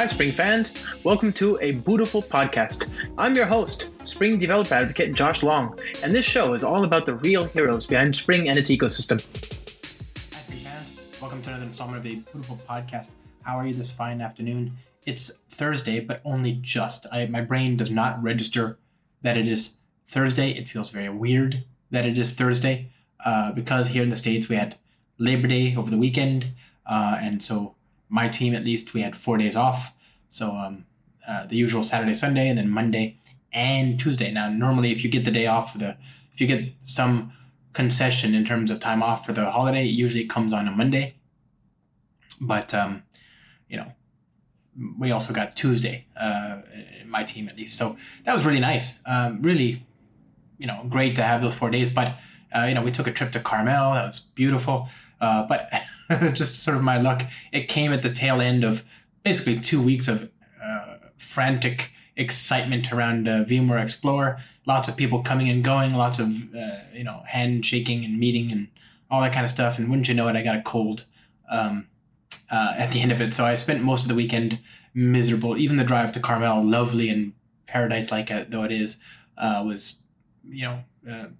Hi, Spring fans. Welcome to a beautiful podcast. I'm your host, Spring developer advocate Josh Long, and this show is all about the real heroes behind Spring and its ecosystem. Hi, Spring fans. Welcome to another installment of a beautiful podcast. How are you this fine afternoon? It's Thursday, but only just. I, my brain does not register that it is Thursday. It feels very weird that it is Thursday uh, because here in the States we had Labor Day over the weekend. Uh, and so my team, at least, we had four days off. So um, uh, the usual Saturday, Sunday, and then Monday and Tuesday. Now, normally, if you get the day off for the, if you get some concession in terms of time off for the holiday, usually comes on a Monday. But um, you know, we also got Tuesday, uh, my team at least. So that was really nice. Um, really, you know, great to have those four days. But uh, you know, we took a trip to Carmel. That was beautiful. Uh, but just sort of my luck, it came at the tail end of basically two weeks of uh, frantic excitement around uh, VMware Explorer. Lots of people coming and going, lots of uh, you know handshaking and meeting and all that kind of stuff. And wouldn't you know it, I got a cold um, uh, at the end of it. So I spent most of the weekend miserable. Even the drive to Carmel, lovely and paradise-like uh, though it is, was you know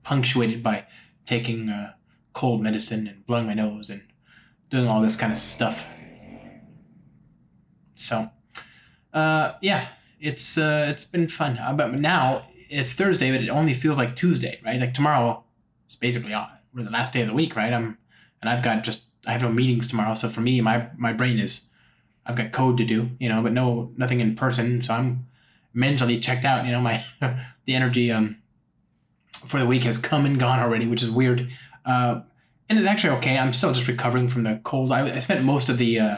punctuated by taking cold medicine and blowing my nose and doing all this kind of stuff. So, uh, yeah, it's uh, it's been fun. Uh, but now it's Thursday, but it only feels like Tuesday, right? Like tomorrow, it's basically uh, we're the last day of the week, right? I'm and I've got just I have no meetings tomorrow, so for me, my my brain is I've got code to do, you know, but no nothing in person, so I'm mentally checked out. You know, my the energy um for the week has come and gone already, which is weird. Uh, and it's actually okay. I'm still just recovering from the cold. I, I spent most of the uh,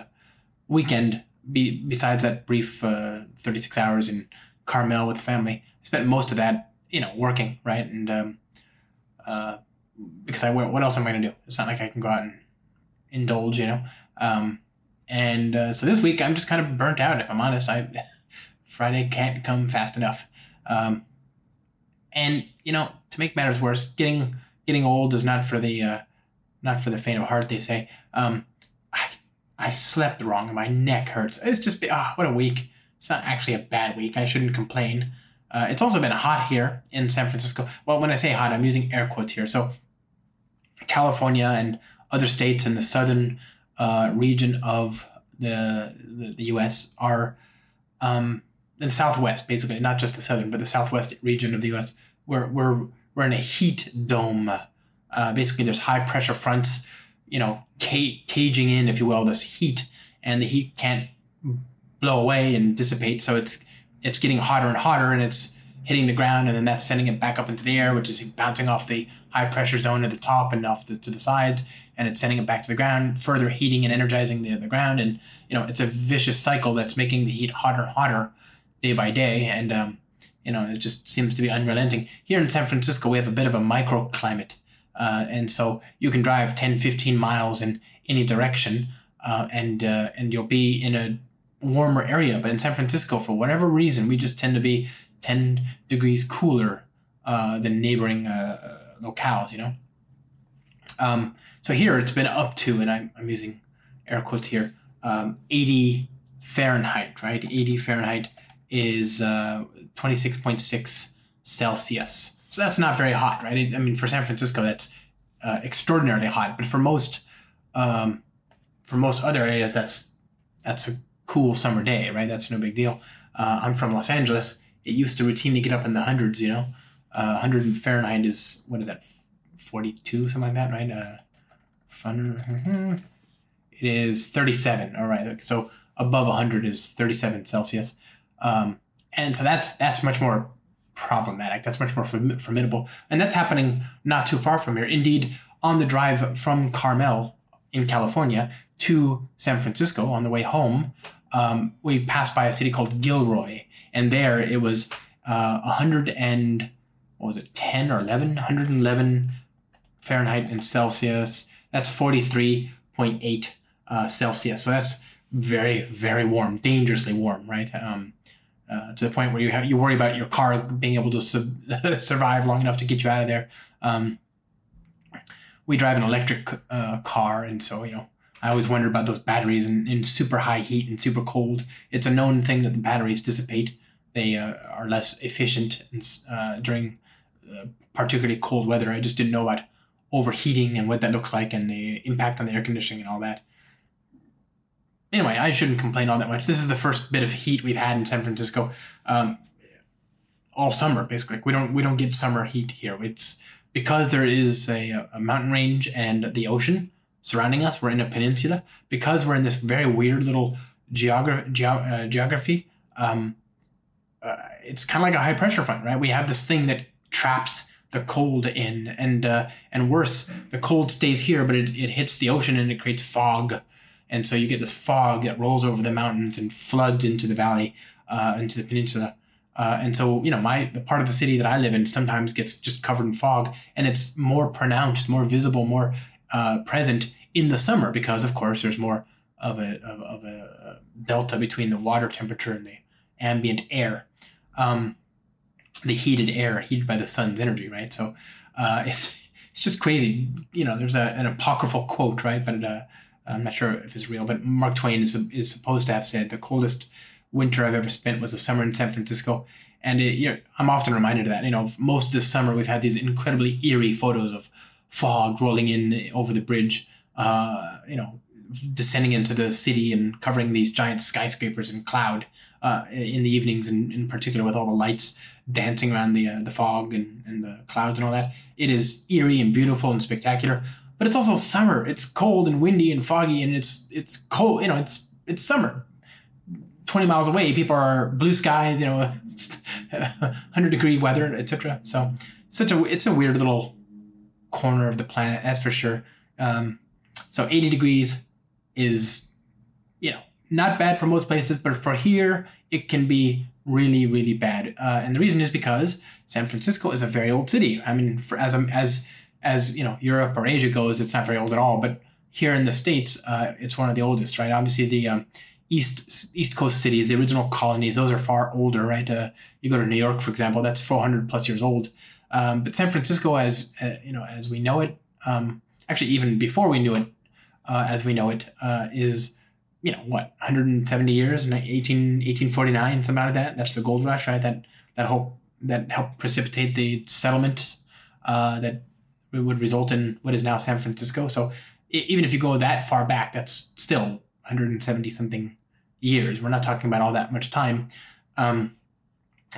weekend, be, besides that brief uh, 36 hours in Carmel with family, I spent most of that, you know, working, right? And um, uh, because I, what else am I going to do? It's not like I can go out and indulge, you know? Um, and uh, so this week, I'm just kind of burnt out, if I'm honest. I Friday can't come fast enough. Um, and, you know, to make matters worse, getting getting old is not for the uh, not for the faint of heart, they say. Um, I, I slept wrong. My neck hurts. It's just, ah, oh, what a week. It's not actually a bad week. I shouldn't complain. Uh, it's also been hot here in San Francisco. Well, when I say hot, I'm using air quotes here. So, California and other states in the southern uh, region of the, the, the U.S. are um, in the southwest, basically, not just the southern, but the southwest region of the U.S. We're, we're, we're in a heat dome uh, basically, there's high pressure fronts, you know, ca- caging in, if you will, this heat, and the heat can't blow away and dissipate. So it's it's getting hotter and hotter, and it's hitting the ground, and then that's sending it back up into the air, which is bouncing off the high pressure zone at the top and off the, to the sides, and it's sending it back to the ground, further heating and energizing the, the ground. And, you know, it's a vicious cycle that's making the heat hotter and hotter day by day. And, um, you know, it just seems to be unrelenting. Here in San Francisco, we have a bit of a microclimate. Uh, and so you can drive 10, 15 miles in any direction uh, and, uh, and you'll be in a warmer area. But in San Francisco, for whatever reason, we just tend to be 10 degrees cooler uh, than neighboring uh, locales, you know? Um, so here it's been up to, and I'm, I'm using air quotes here, um, 80 Fahrenheit, right? 80 Fahrenheit is uh, 26.6 Celsius. So that's not very hot, right? I mean, for San Francisco, that's uh, extraordinarily hot. But for most, um, for most other areas, that's that's a cool summer day, right? That's no big deal. Uh, I'm from Los Angeles. It used to routinely get up in the hundreds. You know, uh, 100 Fahrenheit is what is that? 42, something like that, right? Uh, fun. Mm-hmm. It is 37. All right. So above 100 is 37 Celsius. Um, and so that's that's much more problematic. That's much more formidable. And that's happening not too far from here. Indeed, on the drive from Carmel in California to San Francisco on the way home, um, we passed by a city called Gilroy. And there it was uh, 100 and, what was it, 10 or 11? 111 Fahrenheit and Celsius. That's 43.8 uh, Celsius. So that's very, very warm, dangerously warm, right? Um, uh, to the point where you have you worry about your car being able to sub- survive long enough to get you out of there. Um, we drive an electric uh, car, and so you know I always wonder about those batteries in, in super high heat and super cold. It's a known thing that the batteries dissipate. They uh, are less efficient uh, during uh, particularly cold weather. I just didn't know about overheating and what that looks like and the impact on the air conditioning and all that. Anyway, I shouldn't complain all that much. This is the first bit of heat we've had in San Francisco um, all summer, basically. Like we don't we don't get summer heat here. It's because there is a, a mountain range and the ocean surrounding us. We're in a peninsula because we're in this very weird little geogra- ge- uh, geography. Um, uh, it's kind of like a high pressure front, right? We have this thing that traps the cold in, and uh, and worse, the cold stays here, but it, it hits the ocean and it creates fog, and so you get this fog that rolls over the mountains and floods into the valley, uh, into the peninsula. Uh, and so, you know, my the part of the city that I live in sometimes gets just covered in fog, and it's more pronounced, more visible, more uh, present in the summer because, of course, there's more of a of, of a delta between the water temperature and the ambient air, um, the heated air, heated by the sun's energy, right? So uh, it's it's just crazy. You know, there's a, an apocryphal quote, right? But uh, I'm not sure if it's real. But Mark Twain is is supposed to have said the coldest winter I've ever spent was a summer in San Francisco. And it, you know, I'm often reminded of that. You know, most of this summer we've had these incredibly eerie photos of fog rolling in over the bridge, uh, you know, descending into the city and covering these giant skyscrapers in cloud uh, in the evenings, and in particular with all the lights dancing around the uh, the fog and, and the clouds and all that. It is eerie and beautiful and spectacular. But it's also summer. It's cold and windy and foggy, and it's it's cold. You know, it's it's summer 20 miles away, people are blue skies, you know, 100 degree weather, etc. So such a it's a weird little corner of the planet, that's for sure. Um, so 80 degrees is, you know, not bad for most places, but for here, it can be really, really bad. Uh, and the reason is because San Francisco is a very old city. I mean, for as as as you know, Europe or Asia goes, it's not very old at all. But here in the states, uh, it's one of the oldest, right? Obviously, the um, east east coast cities, the original colonies, those are far older, right? Uh, you go to New York, for example, that's 400 plus years old. Um, but San Francisco, as uh, you know, as we know it, um, actually even before we knew it, uh, as we know it, uh, is you know what 170 years, 18, 1849, something like that. That's the gold rush, right? That that hope that helped precipitate the settlement uh, that would result in what is now San Francisco. So even if you go that far back, that's still 170 something years. We're not talking about all that much time. Um,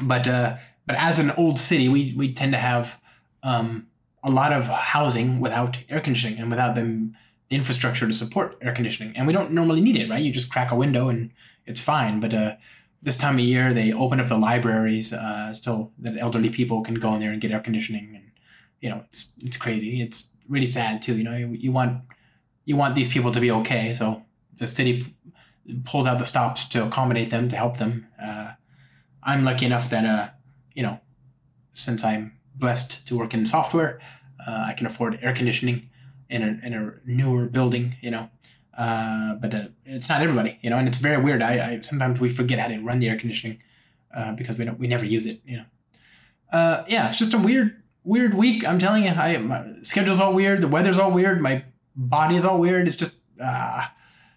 but uh, but as an old city, we we tend to have um, a lot of housing without air conditioning and without them the infrastructure to support air conditioning. And we don't normally need it, right? You just crack a window and it's fine. But uh, this time of year, they open up the libraries uh, so that elderly people can go in there and get air conditioning. You know, it's it's crazy. It's really sad too. You know, you, you want you want these people to be okay. So the city pulls out the stops to accommodate them to help them. Uh, I'm lucky enough that uh, you know, since I'm blessed to work in software, uh, I can afford air conditioning in a in a newer building. You know, uh, but uh, it's not everybody. You know, and it's very weird. I, I sometimes we forget how to run the air conditioning uh, because we don't we never use it. You know, uh, yeah, it's just a weird weird week. I'm telling you, I my schedule's all weird. The weather's all weird. My body is all weird. It's just uh,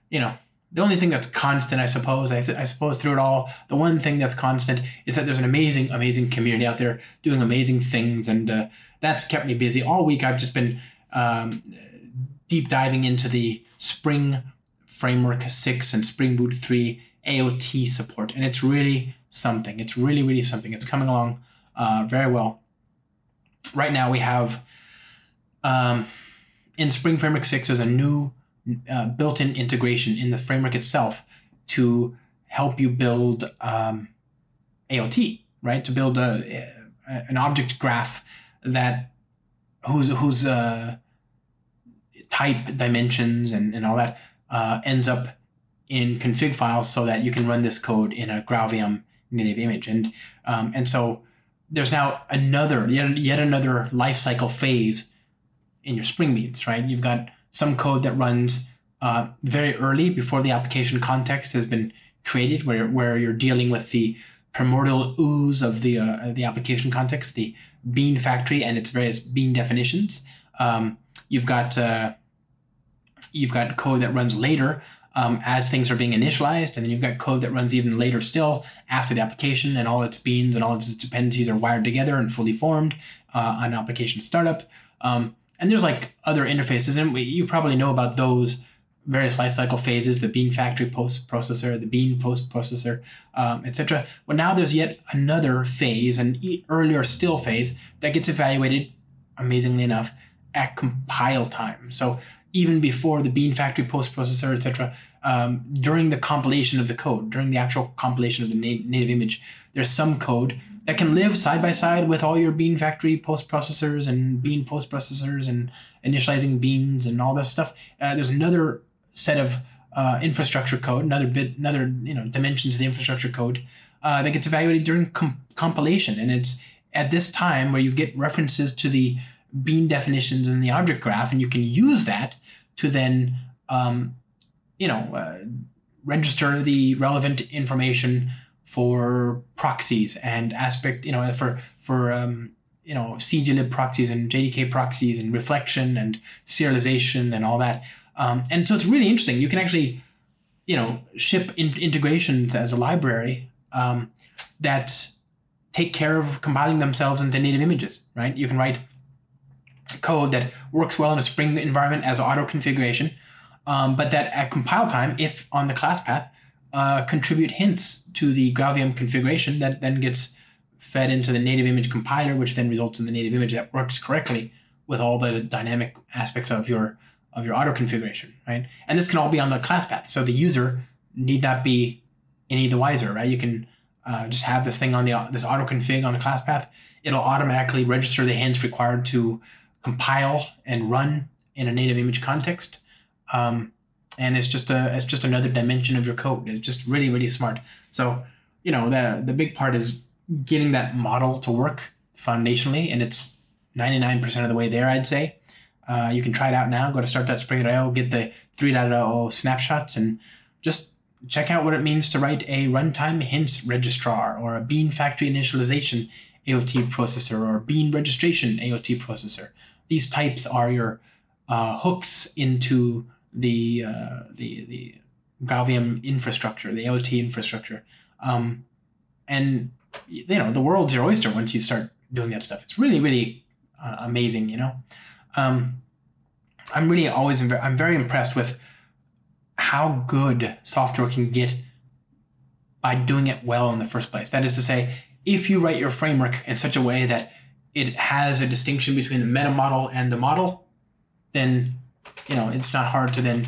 you know, the only thing that's constant, I suppose, I, th- I suppose through it all, the one thing that's constant is that there's an amazing, amazing community out there doing amazing things, and uh, that's kept me busy all week. I've just been um, deep diving into the Spring Framework Six and Spring Boot Three AOT support, and it's really something. It's really, really something. It's coming along uh, very well. Right now, we have um, in Spring Framework Six, there's a new uh, built-in integration in the framework itself to help you build um, AOT, right? To build a, a, an object graph that whose whose uh, type, dimensions, and, and all that uh, ends up in config files so that you can run this code in a GraalVM native image. And um, and so there's now another yet, yet another lifecycle phase in your Spring Beans, right? You've got some code that runs uh, very early before the application context has been created, where, where you're dealing with the primordial ooze of the uh, the application context, the bean factory and its various bean definitions. Um, you've got uh, you've got code that runs later um, as things are being initialized, and then you've got code that runs even later still after the application and all its beans and all of its dependencies are wired together and fully formed uh, on application startup. Um, and there's like other interfaces, and we, you probably know about those various lifecycle phases: the Bean factory post processor, the Bean post processor, um, etc. But now there's yet another phase, an earlier still phase that gets evaluated, amazingly enough, at compile time. So even before the Bean factory post processor, etc., um, during the compilation of the code, during the actual compilation of the na- native image, there's some code that can live side by side with all your Bean factory post processors and Bean post processors and initializing beans and all this stuff. Uh, there's another set of uh, infrastructure code, another bit, another you know dimension to the infrastructure code uh, that gets evaluated during com- compilation, and it's at this time where you get references to the bean definitions in the object graph, and you can use that to then um, you know, uh, register the relevant information for proxies and aspect, you know, for for um, you know CGLib proxies and JDK proxies and reflection and serialization and all that. Um, and so it's really interesting. You can actually, you know, ship in- integrations as a library um, that take care of compiling themselves into native images. Right? You can write code that works well in a Spring environment as auto configuration um, but that at compile time, if on the class path, uh, contribute hints to the GraalVM configuration that then gets fed into the native image compiler, which then results in the native image that works correctly with all the dynamic aspects of your of your auto configuration, right? And this can all be on the class path, so the user need not be any the wiser, right? You can uh, just have this thing on the this auto config on the class path. It'll automatically register the hints required to compile and run in a native image context um, and it's just a it's just another dimension of your code. It's just really really smart. So you know the the big part is getting that model to work foundationally, and it's 99% of the way there, I'd say. Uh, you can try it out now. Go to start.spring.io, get the 3.0 snapshots, and just check out what it means to write a runtime hints registrar or a bean factory initialization AOT processor or bean registration AOT processor. These types are your uh, hooks into the uh, the the GraalVM infrastructure, the AOT infrastructure, um, and you know the world's your oyster once you start doing that stuff. It's really really uh, amazing, you know. Um, I'm really always I'm very impressed with how good software can get by doing it well in the first place. That is to say, if you write your framework in such a way that it has a distinction between the meta model and the model, then you know, it's not hard to then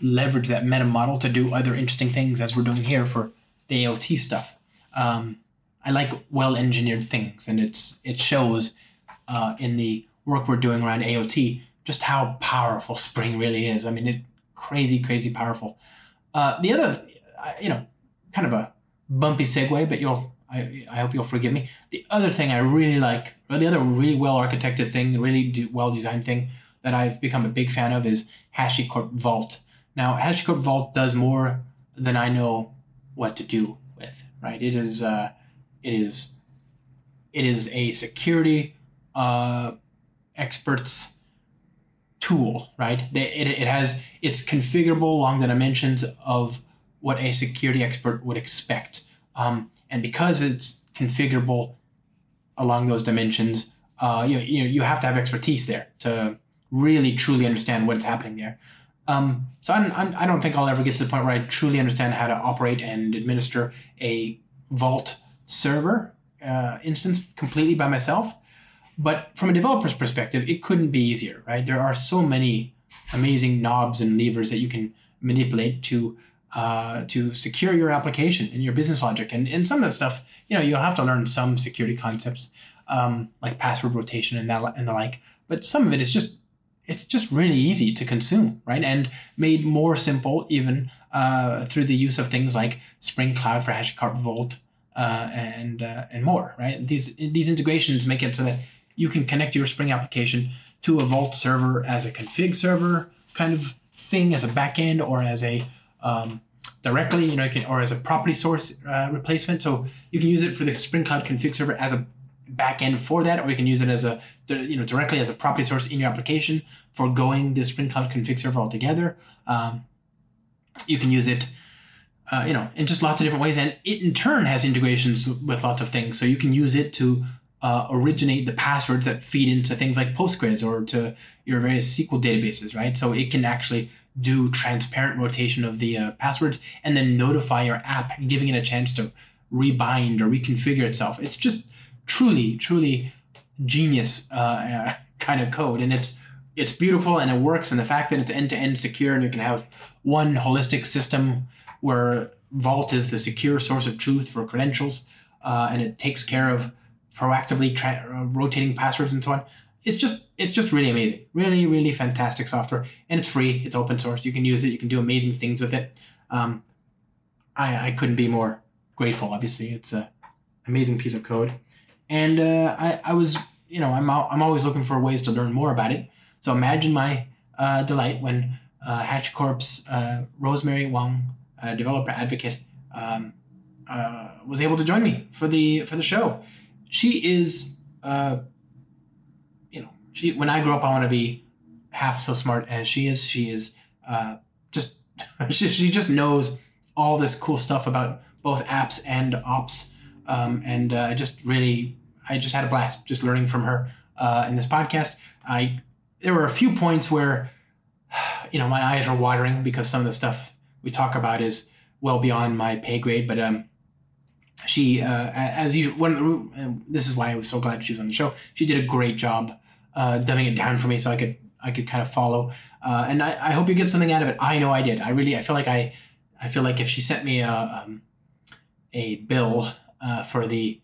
leverage that meta model to do other interesting things as we're doing here for the AOT stuff. Um, I like well engineered things, and it's it shows uh, in the work we're doing around AOT just how powerful Spring really is. I mean, it crazy, crazy powerful. Uh, the other, you know, kind of a bumpy segue, but you'll I, I hope you'll forgive me. The other thing I really like, or the other really well architected thing, really well designed thing that I've become a big fan of is HashiCorp Vault. Now, HashiCorp Vault does more than I know what to do with. Right? It is uh, it is it is a security uh, experts tool. Right? It, it has it's configurable along the dimensions of what a security expert would expect. Um, and because it's configurable along those dimensions, uh, you, you, you have to have expertise there to really truly understand what's happening there. Um, so I'm, I'm, I do not think I'll ever get to the point where I truly understand how to operate and administer a Vault server uh, instance completely by myself. But from a developer's perspective, it couldn't be easier, right? There are so many amazing knobs and levers that you can manipulate to uh, to secure your application and your business logic. And, and some of the stuff, you know, you'll have to learn some security concepts um, like password rotation and that and the like. But some of it is just it's just really easy to consume, right? And made more simple even uh, through the use of things like Spring Cloud for HashiCorp Vault uh, and uh, and more, right? These these integrations make it so that you can connect your Spring application to a Vault server as a config server kind of thing, as a backend, or as a um, directly, you know, you can, or as a property source uh, replacement. So you can use it for the Spring Cloud config server as a backend for that, or you can use it as a you know directly as a property source in your application for going the Spring Cloud config server altogether. Um, you can use it. Uh, you know, in just lots of different ways, and it in turn has integrations with lots of things. So you can use it to uh, originate the passwords that feed into things like Postgres or to your various SQL databases, right? So it can actually do transparent rotation of the uh, passwords and then notify your app, giving it a chance to rebind or reconfigure itself. It's just truly, truly genius uh, kind of code, and it's it's beautiful and it works. And the fact that it's end to end secure and you can have one holistic system where Vault is the secure source of truth for credentials, uh, and it takes care of proactively tra- uh, rotating passwords and so on. It's just it's just really amazing, really really fantastic software, and it's free. It's open source. You can use it. You can do amazing things with it. Um, I I couldn't be more grateful. Obviously, it's a amazing piece of code, and uh, I I was you know I'm I'm always looking for ways to learn more about it. So imagine my uh, delight when uh, uh, Rosemary Wang, uh, developer advocate, um, uh, was able to join me for the for the show she is, you know, she when I grow up, I want to be half so smart as she is. She is just she, she just knows all this cool stuff about both apps and ops, um, and uh, I just really I just had a blast just learning from her uh, in this podcast. I there were a few points where you know my eyes were watering because some of the stuff we talk about is well beyond my pay grade, but um, she, uh, as usual, when this is why I was so glad she was on the show. She did a great job dumbing it down for me, so I could I could kind of follow. Uh, and I, I hope you get something out of it. I know I did. I really I feel like I I feel like if she sent me a um, a bill uh, for the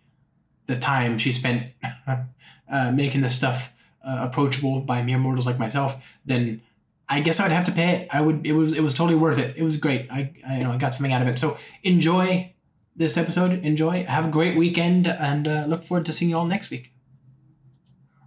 the time she spent uh, making this stuff uh, approachable by mere mortals like myself, then I guess I'd have to pay it. I would. It was. It was totally worth it. It was great. I, I you know I got something out of it. So enjoy this episode. Enjoy. Have a great weekend and uh, look forward to seeing you all next week.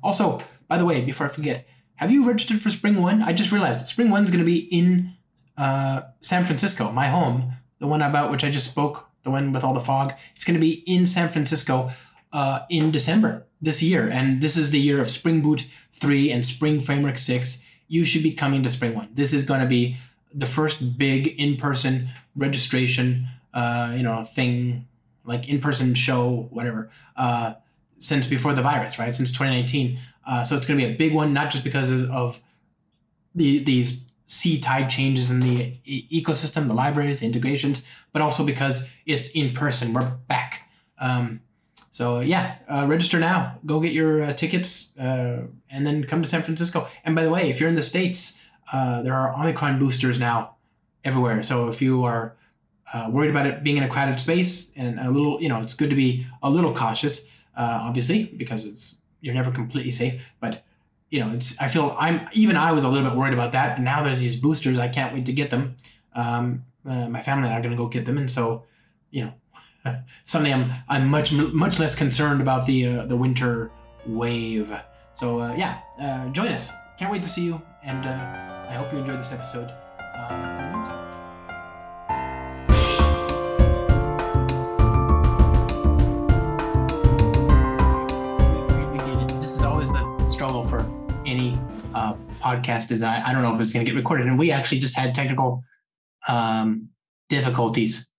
Also, by the way, before I forget, have you registered for SpringOne? I just realized SpringOne's going to be in uh, San Francisco, my home, the one about which I just spoke, the one with all the fog. It's going to be in San Francisco uh, in December this year. And this is the year of Spring Boot 3 and Spring Framework 6. You should be coming to SpringOne. This is going to be the first big in person registration uh, you know, thing like in person show, whatever, uh, since before the virus, right? Since 2019. Uh, so it's going to be a big one, not just because of the these sea tide changes in the e- ecosystem, the libraries, the integrations, but also because it's in person. We're back. Um, so yeah, uh, register now. Go get your uh, tickets, uh, and then come to San Francisco. And by the way, if you're in the states, uh, there are Omicron boosters now everywhere. So if you are uh, worried about it being in a crowded space and a little, you know, it's good to be a little cautious, uh, obviously, because it's you're never completely safe. But you know, it's I feel I'm even I was a little bit worried about that. But now there's these boosters, I can't wait to get them. Um, uh, my family and I are going to go get them, and so you know, suddenly I'm I'm much much less concerned about the uh, the winter wave. So uh, yeah, uh, join us. Can't wait to see you, and I hope you enjoyed this episode. Any uh, podcast design. I, don't know if it's going to get recorded. And we actually just had technical um, difficulties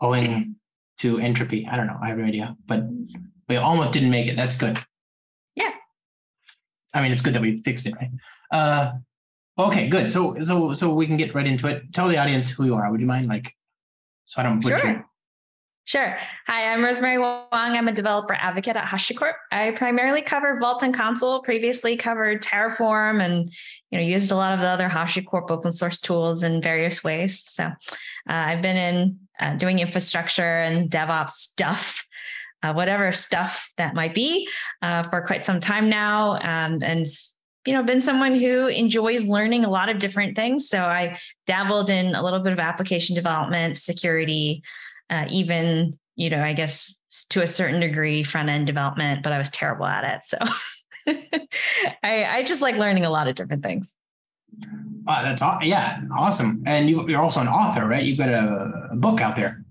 owing to entropy. I don't know. I have no idea, but we almost didn't make it. That's good. Yeah. I mean, it's good that we fixed it, right? Uh, okay, good. So, so, so we can get right into it. Tell the audience who you are. Would you mind, like, so I don't butcher sure. Sure. Hi, I'm Rosemary Wang. I'm a developer advocate at HashiCorp. I primarily cover Vault and Consul, previously covered Terraform and you know used a lot of the other HashiCorp open source tools in various ways. So uh, I've been in uh, doing infrastructure and DevOps stuff, uh, whatever stuff that might be, uh, for quite some time now. Um, and you know been someone who enjoys learning a lot of different things so i dabbled in a little bit of application development security uh, even you know i guess to a certain degree front end development but i was terrible at it so I, I just like learning a lot of different things. Uh, that's yeah awesome. And you, you're also an author right? You've got a, a book out there.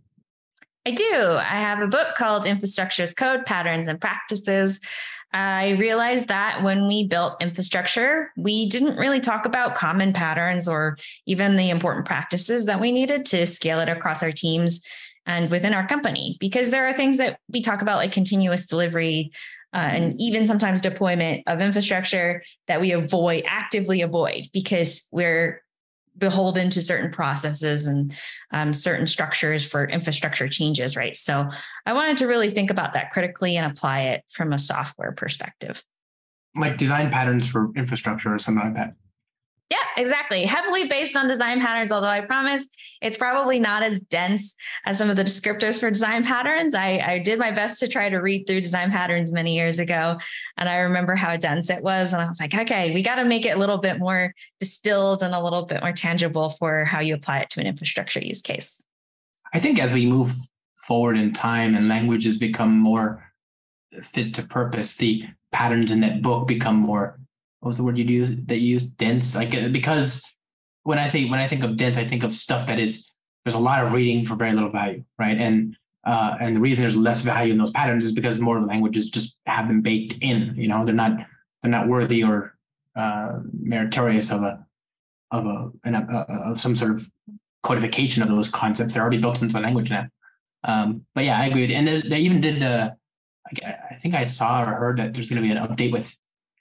I do. I have a book called Infrastructure as Code Patterns and Practices. I realized that when we built infrastructure, we didn't really talk about common patterns or even the important practices that we needed to scale it across our teams and within our company, because there are things that we talk about, like continuous delivery, uh, and even sometimes deployment of infrastructure that we avoid actively avoid because we're beholden to certain processes and um, certain structures for infrastructure changes right? So i wanted to really think about that critically and apply it from a software perspective. Like design patterns for infrastructure or something like that yeah, exactly. Heavily based on design patterns, although I promise it's probably not as dense as some of the descriptors for design patterns. I, I did my best to try to read through design patterns many years ago. And I remember how dense it was. And I was like, okay, we got to make it a little bit more distilled and a little bit more tangible for how you apply it to an infrastructure use case. I think as we move forward in time and languages become more fit to purpose, the patterns in that book become more what was the word you use that you use dense? Like because when i say when i think of dense i think of stuff that is there's a lot of reading for very little value right? And uh, and the reason there's less value in those patterns is because more languages just have them baked in you know? They're not they're not worthy or uh, meritorious of a of a, an, a, of some sort of codification of those concepts. They're already built into the language now. Um, but yeah i agree with you. and they even did uh, I think I saw or heard that there's going to be an update with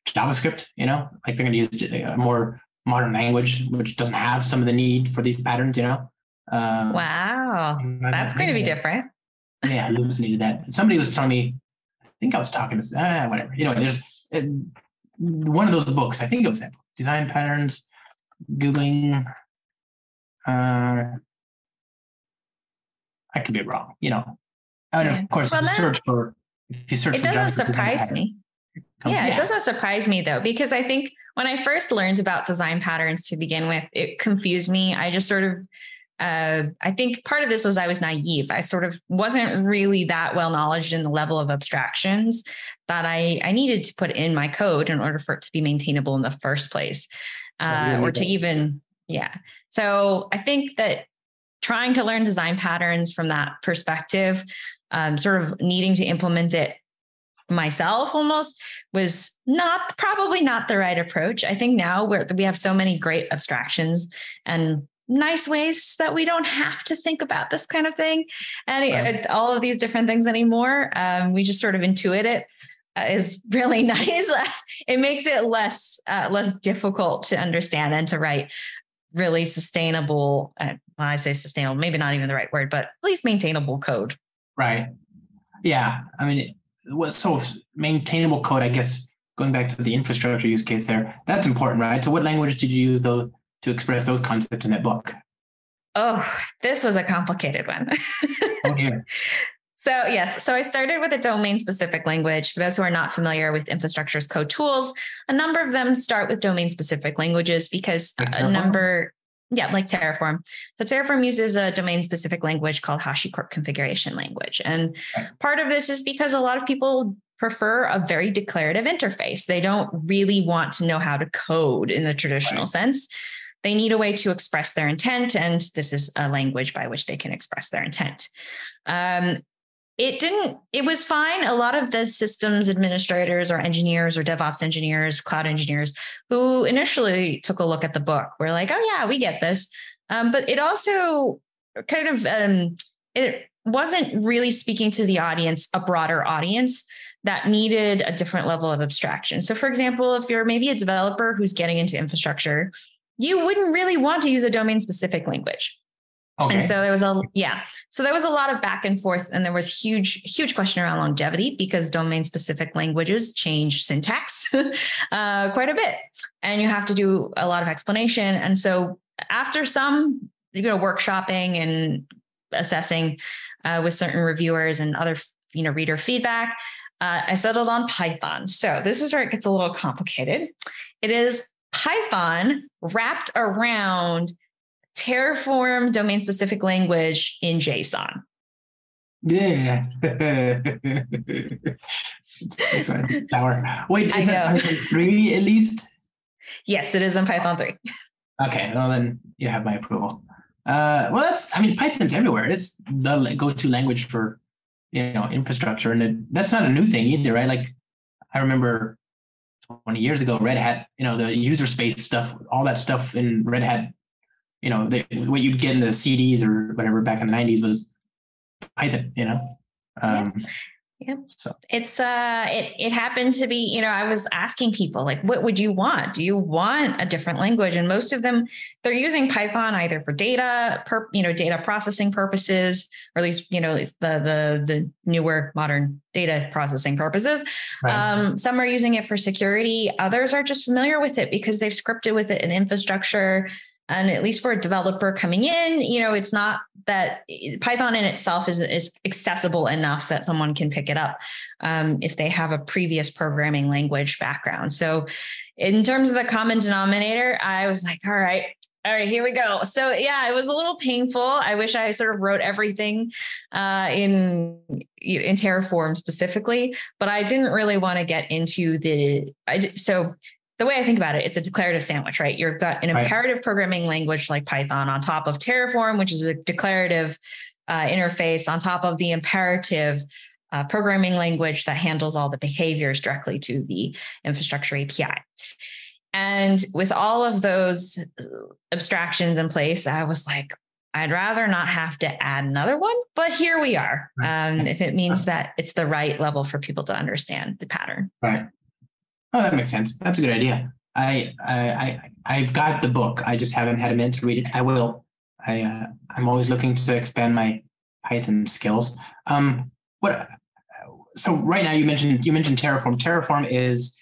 JavaScript, you know, like they're going to use a more modern language, which doesn't have some of the need for these patterns, you know. Um, wow, that's going to be different. Yeah, Loops needed that. Somebody was telling me, I think I was talking to, ah, whatever. You know, there's uh, one of those books. I think it was that design patterns, googling. Uh, I could be wrong. You know, and yeah. of course, well, search for if you search. It doesn't surprise me yeah, it doesn't surprise me though, because I think when I first learned about design patterns to begin with, it confused me. I just sort of, uh, I think part of this was I was naive. I sort of wasn't really that well knowledge in the level of abstractions that I, I needed to put in my code in order for it to be maintainable in the first place, uh, or to even, yeah. So I think that trying to learn design patterns from that perspective, um, sort of needing to implement it myself almost was not probably not the right approach. I think now where we have so many great abstractions and nice ways that we don't have to think about this kind of thing and right. all of these different things anymore. Um, we just sort of intuit it uh, is really nice. it makes it less uh, less difficult to understand and to write really sustainable. Uh, well, I say sustainable, maybe not even the right word, but at least maintainable code. Right. Yeah. I mean, so maintainable code, I guess, going back to the infrastructure use case there, that's important, right? So what language did you use though to express those concepts in that book? Oh, this was a complicated one. oh, So, yes, so I started with a domain specific language. For those who are not familiar with infrastructure as code tools, a number of them start with domain specific languages because a number, yeah, like Terraform. So Terraform uses a domain specific language called HashiCorp configuration language. And part of this is because a lot of people prefer a very declarative interface. They don't really want to know how to code in the traditional right. sense. They need a way to express their intent, and this is a language by which they can express their intent. Um, it didn't it was fine. A lot of the systems administrators or engineers or devops engineers cloud engineers who initially took a look at the book were like oh yeah we get this. Um, but it also kind of um, it wasn't really speaking to the audience a broader audience that needed a different level of abstraction. So for example if you're maybe a developer who's getting into infrastructure you wouldn't really want to use a domain specific language Okay. And so there was a yeah. So there was a lot of back and forth, and there was huge, huge question around longevity because domain specific languages change syntax uh, quite a bit, and you have to do a lot of explanation. And so after some you know workshopping and assessing uh, with certain reviewers and other you know reader feedback, uh, I settled on Python. So this is where it gets a little complicated. It is Python wrapped around Terraform domain specific language in JSON. Yeah. Power. Wait, is it Python 3 at least? Yes, it is in Python 3. Okay, well then you have my approval. Uh, well, that's I mean Python's everywhere. It's the go-to language for you know infrastructure, and it, that's not a new thing either, right? Like I remember 20 years ago, Red Hat, you know, the user space stuff, all that stuff in Red Hat, you know, the, what you'd get in the CDs or whatever back in the 90s was Python, you know. Um, yeah. Yep. So it's uh it it happened to be, you know, I was asking people like what would you want? Do you want a different language? And most of them they're using Python either for data per, you know, data processing purposes or at least, you know, at least the the the newer modern data processing purposes. Right. Um, some are using it for security, others are just familiar with it because they've scripted with it in infrastructure and at least for a developer coming in you know it's not that python in itself is, is accessible enough that someone can pick it up um, if they have a previous programming language background so in terms of the common denominator i was like all right all right, here we go. So yeah, it was a little painful. I wish I sort of wrote everything uh, in in Terraform specifically, but I didn't really want to get into the. I so the way I think about it, it's a declarative sandwich, right? You've got an imperative programming language like Python on top of Terraform, which is a declarative uh, interface on top of the imperative uh, programming language that handles all the behaviors directly to the infrastructure API. And with all of those abstractions in place, I was like, I'd rather not have to add another one, but here we are. Um, if it means that it's the right level for people to understand the pattern. Right. Oh, that makes sense. That's a good idea. I I I've got the book. I just haven't had a minute to read it. I will. I uh, I'm always looking to expand my Python skills. Um, what? So right now you mentioned you mentioned Terraform. Terraform is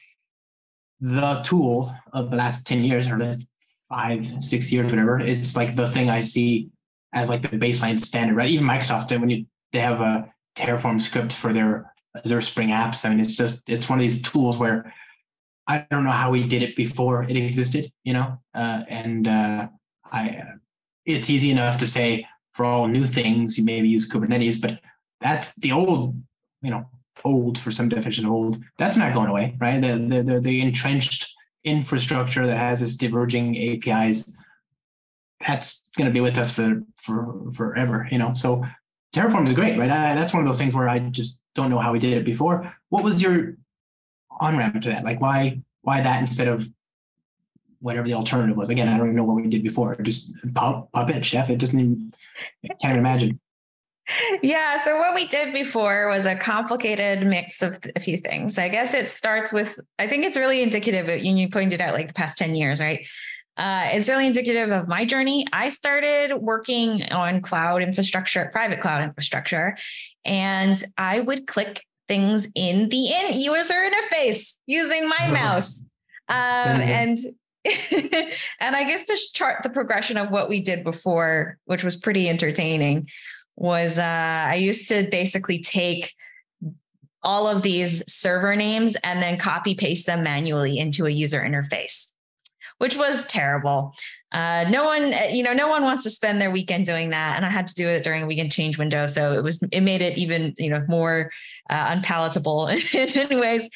the tool of the last ten years or last five six years whatever. It's like the thing I see as like the baseline standard. Right? Even Microsoft when you they have a Terraform script for their Azure Spring apps. I mean, it's just it's one of these tools where I don't know how we did it before it existed, you know, uh, and uh, I, it's easy enough to say for all new things you maybe use Kubernetes, but that's the old, you know, old for some definition of old. That's not going away, right? The the the, the entrenched infrastructure that has this diverging APIs, that's going to be with us for for forever, you know. So Terraform is great, right? I, that's one of those things where I just don't know how we did it before. What was your on ramp to that? Like why why that instead of whatever the alternative was? Again, I don't even know what we did before. Just pop Puppet Chef. It doesn't even I can't even imagine. Yeah. So what we did before was a complicated mix of a few things. I guess it starts with, I think it's really indicative of, you pointed out like the past 10 years, right? Uh, it's really indicative of my journey. I started working on cloud infrastructure, private cloud infrastructure, and I would click things in the in user interface using my mouse. Um, and and I guess to chart the progression of what we did before, which was pretty entertaining, was uh, I used to basically take all of these server names and then copy paste them manually into a user interface, which was terrible. Uh, no one, you know, no one wants to spend their weekend doing that, and I had to do it during a weekend change window, so it was it made it even you know more uh, unpalatable in many ways.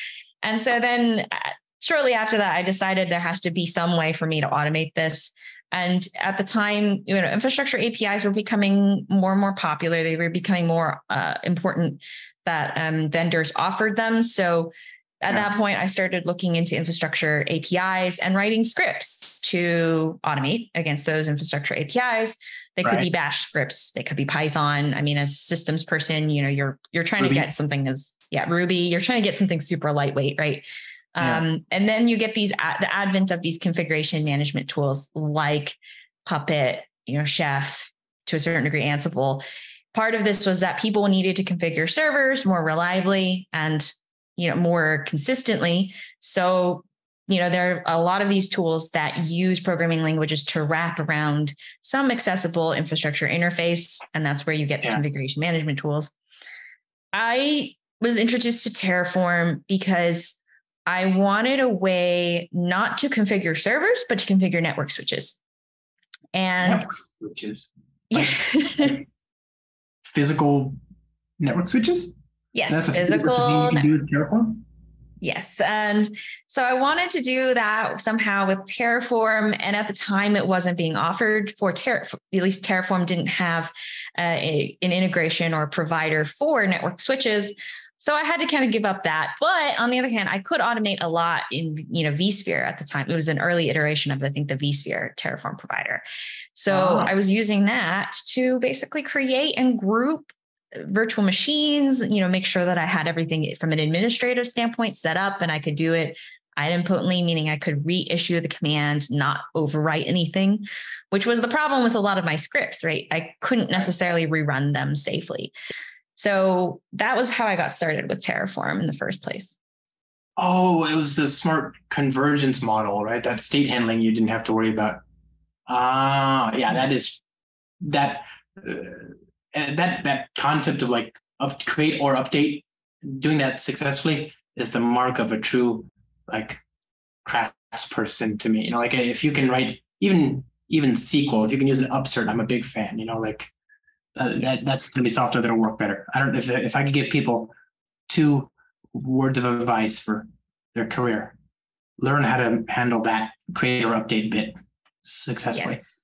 And so then uh, shortly after that, I decided there has to be some way for me to automate this. And at the time, you know, infrastructure APIs were becoming more and more popular. They were becoming more uh, important that um, vendors offered them. So at yeah. that point, I started looking into infrastructure APIs and writing scripts to automate against those infrastructure APIs. They right. could be bash scripts, they could be Python. I mean, as a systems person, you know, you're you're trying Ruby. to get something as yeah, Ruby, you're trying to get something super lightweight, right? Yeah. Um, and then you get these the advent of these configuration management tools like Puppet, you know, Chef, to a certain degree, Ansible. Part of this was that people needed to configure servers more reliably and you know more consistently. So you know there are a lot of these tools that use programming languages to wrap around some accessible infrastructure interface and that's where you get the yeah. configuration management tools. I was introduced to terraform because i wanted a way not to configure servers but to configure network switches. And network switches? Like physical network switches Yes, physical. Do with Terraform. Yes. And so I wanted to do that somehow with Terraform. And at the time, it wasn't being offered for Terraform. At least Terraform didn't have uh, a, an integration or provider for network switches. So I had to kind of give up that. But on the other hand, I could automate a lot in, you know, vSphere at the time. It was an early iteration of, I think, the vSphere Terraform provider. So oh. I was using that to basically create and group virtual machines, you know, make sure that I had everything from an administrative standpoint set up and I could do it idempotently, meaning I could reissue the command, not overwrite anything, which was the problem with a lot of my scripts, right? I couldn't necessarily rerun them safely. So that was how I got started with Terraform in the first place. Oh, it was the smart convergence model, right? That state handling you didn't have to worry about. Ah, uh, yeah, that is that. Uh, and that that concept of like up create or update doing that successfully is the mark of a true like crafts person to me. You know like if you can write even even SQL if you can use an upsert i'm a big fan you know like uh, that, that's to be software that'll work better. I don't if, if i could give people two words of advice for their career learn how to handle that create or update bit successfully. Yes.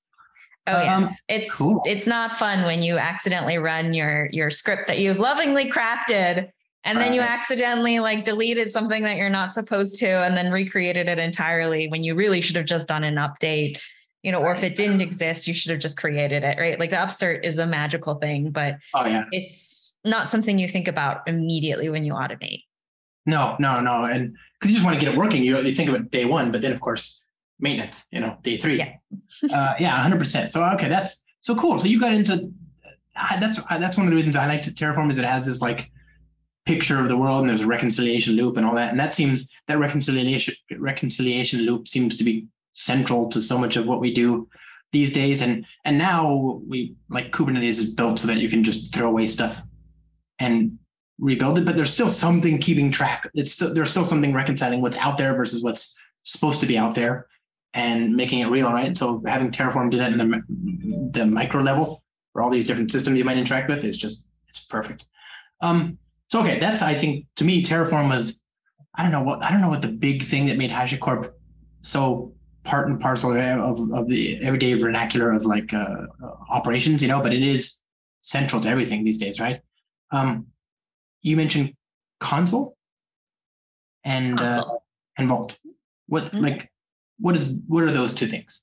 Oh um, it's cool. it's not fun when you accidentally run your your script that you've lovingly crafted and then you accidentally like deleted something that you're not supposed to and then recreated it entirely when you really should have just done an update. You know or if it didn't exist you should have just created it right? Like the upsert is a magical thing but oh yeah. it's not something you think about immediately when you automate. No no no and because you just want to get it working. You, you think of it day one but then of course maintenance, you know, day three. Yeah. uh, yeah, 100%. So, okay, that's so cool. So you got into, that's, that's one of the reasons I like Terraform is it has this like picture of the world and there's a reconciliation loop and all that. And that seems, that reconciliation, reconciliation loop seems to be central to so much of what we do these days. And, and now we like Kubernetes is built so that you can just throw away stuff and rebuild it, but there's still something keeping track. It's still, there's still something reconciling what's out there versus what's supposed to be out there and making it real, right? So having Terraform do that in the, the micro level for all these different systems you might interact with is just, it's perfect. Um, so, okay, that's, I think to me, Terraform was, I don't know what, I don't know what the big thing that made HashiCorp so part and parcel of, of the everyday vernacular of like uh, operations, you know, but it is central to everything these days, right? Um, you mentioned Consul and, uh, Consul. Uh, and Vault. What, mm-hmm. like, what is what are those two things?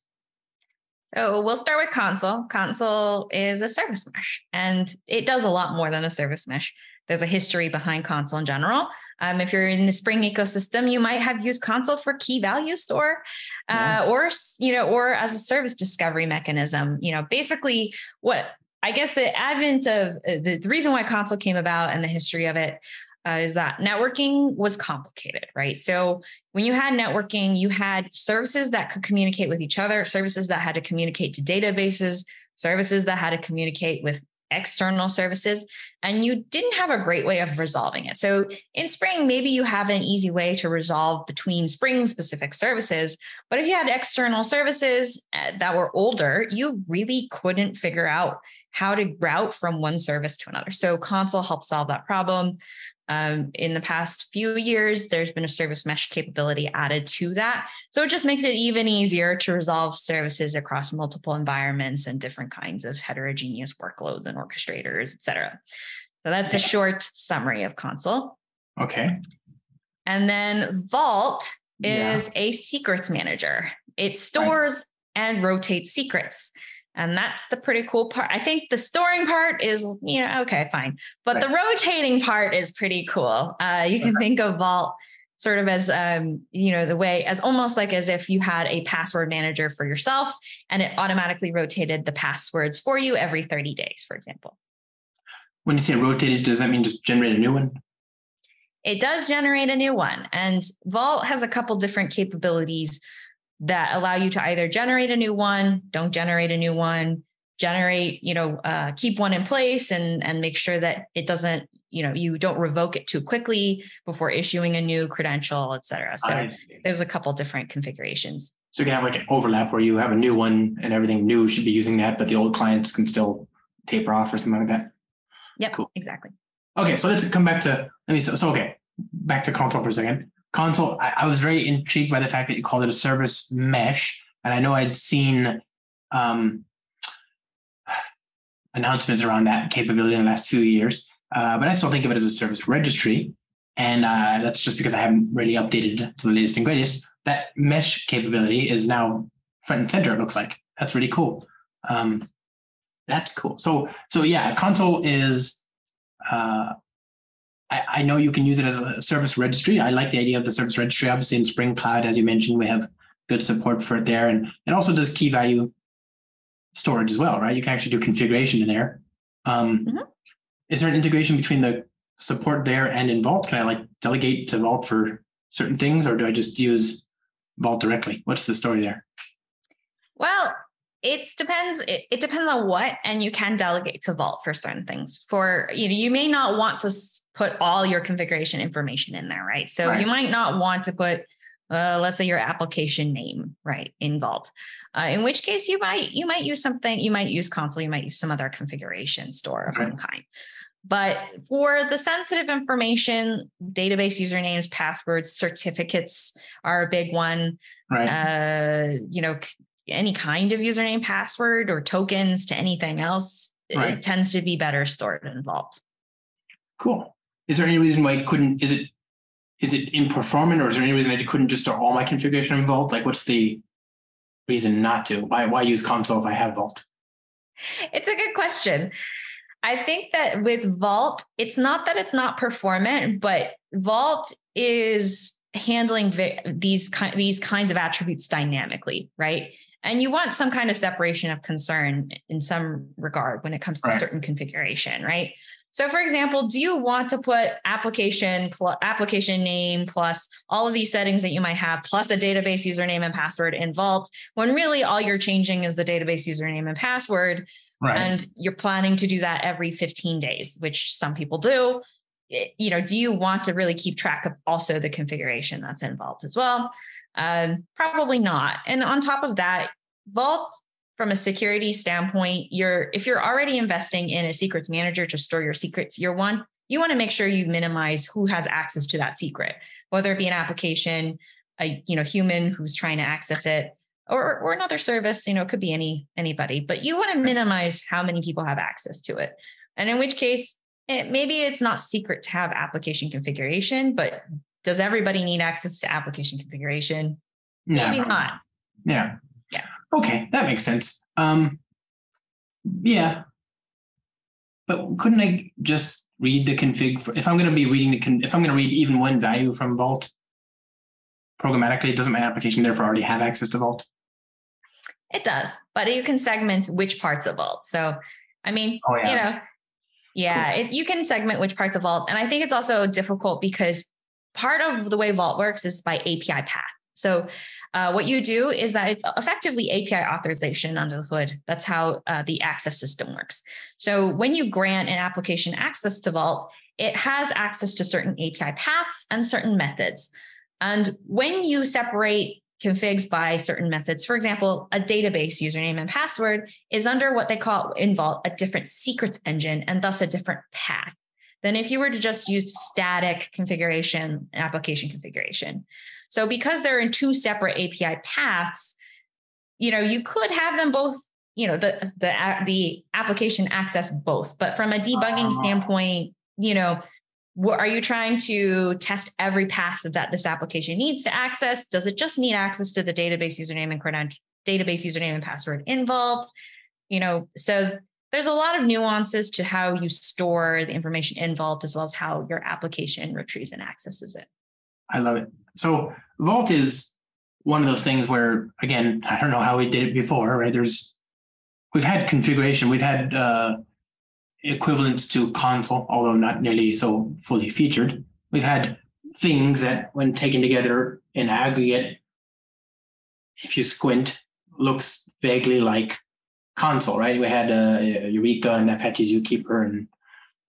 Oh, we'll start with Consul. Consul is a service mesh, and it does a lot more than a service mesh. There's a history behind Consul in general. Um, if you're in the Spring ecosystem, you might have used Consul for key value store, uh, yeah. or you know, or as a service discovery mechanism. You know, basically what I guess the advent of uh, the, the reason why Consul came about and the history of it uh, is that networking was complicated, right? So when you had networking, you had services that could communicate with each other, services that had to communicate to databases, services that had to communicate with external services, and you didn't have a great way of resolving it. So in Spring, maybe you have an easy way to resolve between Spring specific services, but if you had external services uh, that were older, you really couldn't figure out how to route from one service to another. So Consul helped solve that problem. Um, in the past few years, there's been a service mesh capability added to that. So it just makes it even easier to resolve services across multiple environments and different kinds of heterogeneous workloads and orchestrators, et cetera. So that's the short summary of Consul. Okay. And then Vault is yeah. a secrets manager. It stores right. and rotates secrets. And that's the pretty cool part. I think the storing part is, you know, okay, fine. But right. the rotating part is pretty cool. Uh, you can okay. think of Vault sort of as, um, you know, the way as almost like as if you had a password manager for yourself and it automatically rotated the passwords for you every 30 days, for example. When you say rotated, does that mean just generate a new one? It does generate a new one. And Vault has a couple different capabilities that allow you to either generate a new one, don't generate a new one, generate, you know, uh, keep one in place and and make sure that it doesn't, you know, you don't revoke it too quickly before issuing a new credential, et cetera. So there's a couple different configurations. So you can have like an overlap where you have a new one and everything new should be using that, but the old clients can still taper off or something like that. Yep. Cool. Exactly. Okay, so let's come back to let me so, so okay, back to Consul for a second. Consul, I, I, was very intrigued by the fact that you called it a service mesh. And I know I'd seen um, announcements around that capability in the last few years, uh, but I still think of it as a service registry. And uh, that's just because I haven't really updated to the latest and greatest. That mesh capability is now front and center, it looks like. That's really cool. Um, that's cool. So, so yeah, Consul is uh, I, I know you can use it as a service registry. I like the idea of the service registry. Obviously, in Spring Cloud, as you mentioned, we have good support for it there, and it also does key value storage as well, right? You can actually do configuration in there. Um, mm-hmm. Is there an integration between the support there and in Vault? Can I like delegate to Vault for certain things, or do I just use Vault directly? What's the story there? Well, it depends it, it, depends on what and you can delegate to vault for certain things. For you know you may not want to put all your configuration information in there right? So right. you might not want to put uh, let's say your application name right in vault. Uh, in which case you might you might use something you might use Consul you might use some other configuration store of some kind. But for the sensitive information database usernames passwords certificates are a big one. Right. uh, you know any kind of username, password, or tokens to anything else, right. it tends to be better stored in Vault. Cool. Is there any reason why it couldn't? Is it is it in performant, or is there any reason I couldn't just store all my configuration in Vault? Like, what's the reason not to? Why why use Consul if I have Vault? It's a good question. I think that with Vault, it's not that it's not performant, but Vault is handling these these kinds of attributes dynamically, right? And you want some kind of separation of concern in some regard when it comes to right. certain configuration, right? So, for example, do you want to put application plus application name plus all of these settings that you might have plus a database username and password in Vault when really all you're changing is the database username and password? Right. And you're planning to do that every 15 days, which some people do. You know, do you want to really keep track of also the configuration that's involved as well? Um, probably not. And on top of that, Vault from a security standpoint, you're if you're already investing in a secrets manager to store your secrets year one, you want to make sure you minimize who has access to that secret, whether it be an application, a you know human who's trying to access it, or or another service. You know, it could be any anybody, but you want to minimize how many people have access to it. And in which case, it, maybe it's not secret to have application configuration, but does everybody need access to application configuration? Maybe no. not. Yeah. Yeah. Okay, that makes sense. Um, yeah, but couldn't I just read the config for, if I'm going to be reading the con, if I'm going to read even one value from Vault programmatically? Doesn't my application therefore already have access to Vault? It does, but you can segment which parts of Vault. So, I mean, oh, yeah. you know, yeah, cool. it, you can segment which parts of Vault, and I think it's also difficult because part of the way Vault works is by API path. So uh, what you do is that it's effectively API authorization under the hood. That's how uh, the access system works. So when you grant an application access to Vault, it has access to certain API paths and certain methods. And when you separate configs by certain methods, for example, a database username and password is under what they call in Vault a different secrets engine and thus a different path than if you were to just use static configuration, and application configuration. So because they're in two separate API paths, you know, you could have them both, you know, the the the application access both. But from a debugging uh-huh. standpoint, you know, what, are you trying to test every path that this application needs to access? Does it just need access to the database username and credential database username and password involved? You know, so there's a lot of nuances to how you store the information in Vault as well as how your application retrieves and accesses it. I love it. So Vault is one of those things where, again, I don't know how we did it before, right? There's, we've had configuration, we've had uh, equivalents to Consul, although not nearly so fully featured. We've had things that, when taken together in aggregate, if you squint, looks vaguely like Consul, right? We had uh, Eureka and Apache Zookeeper and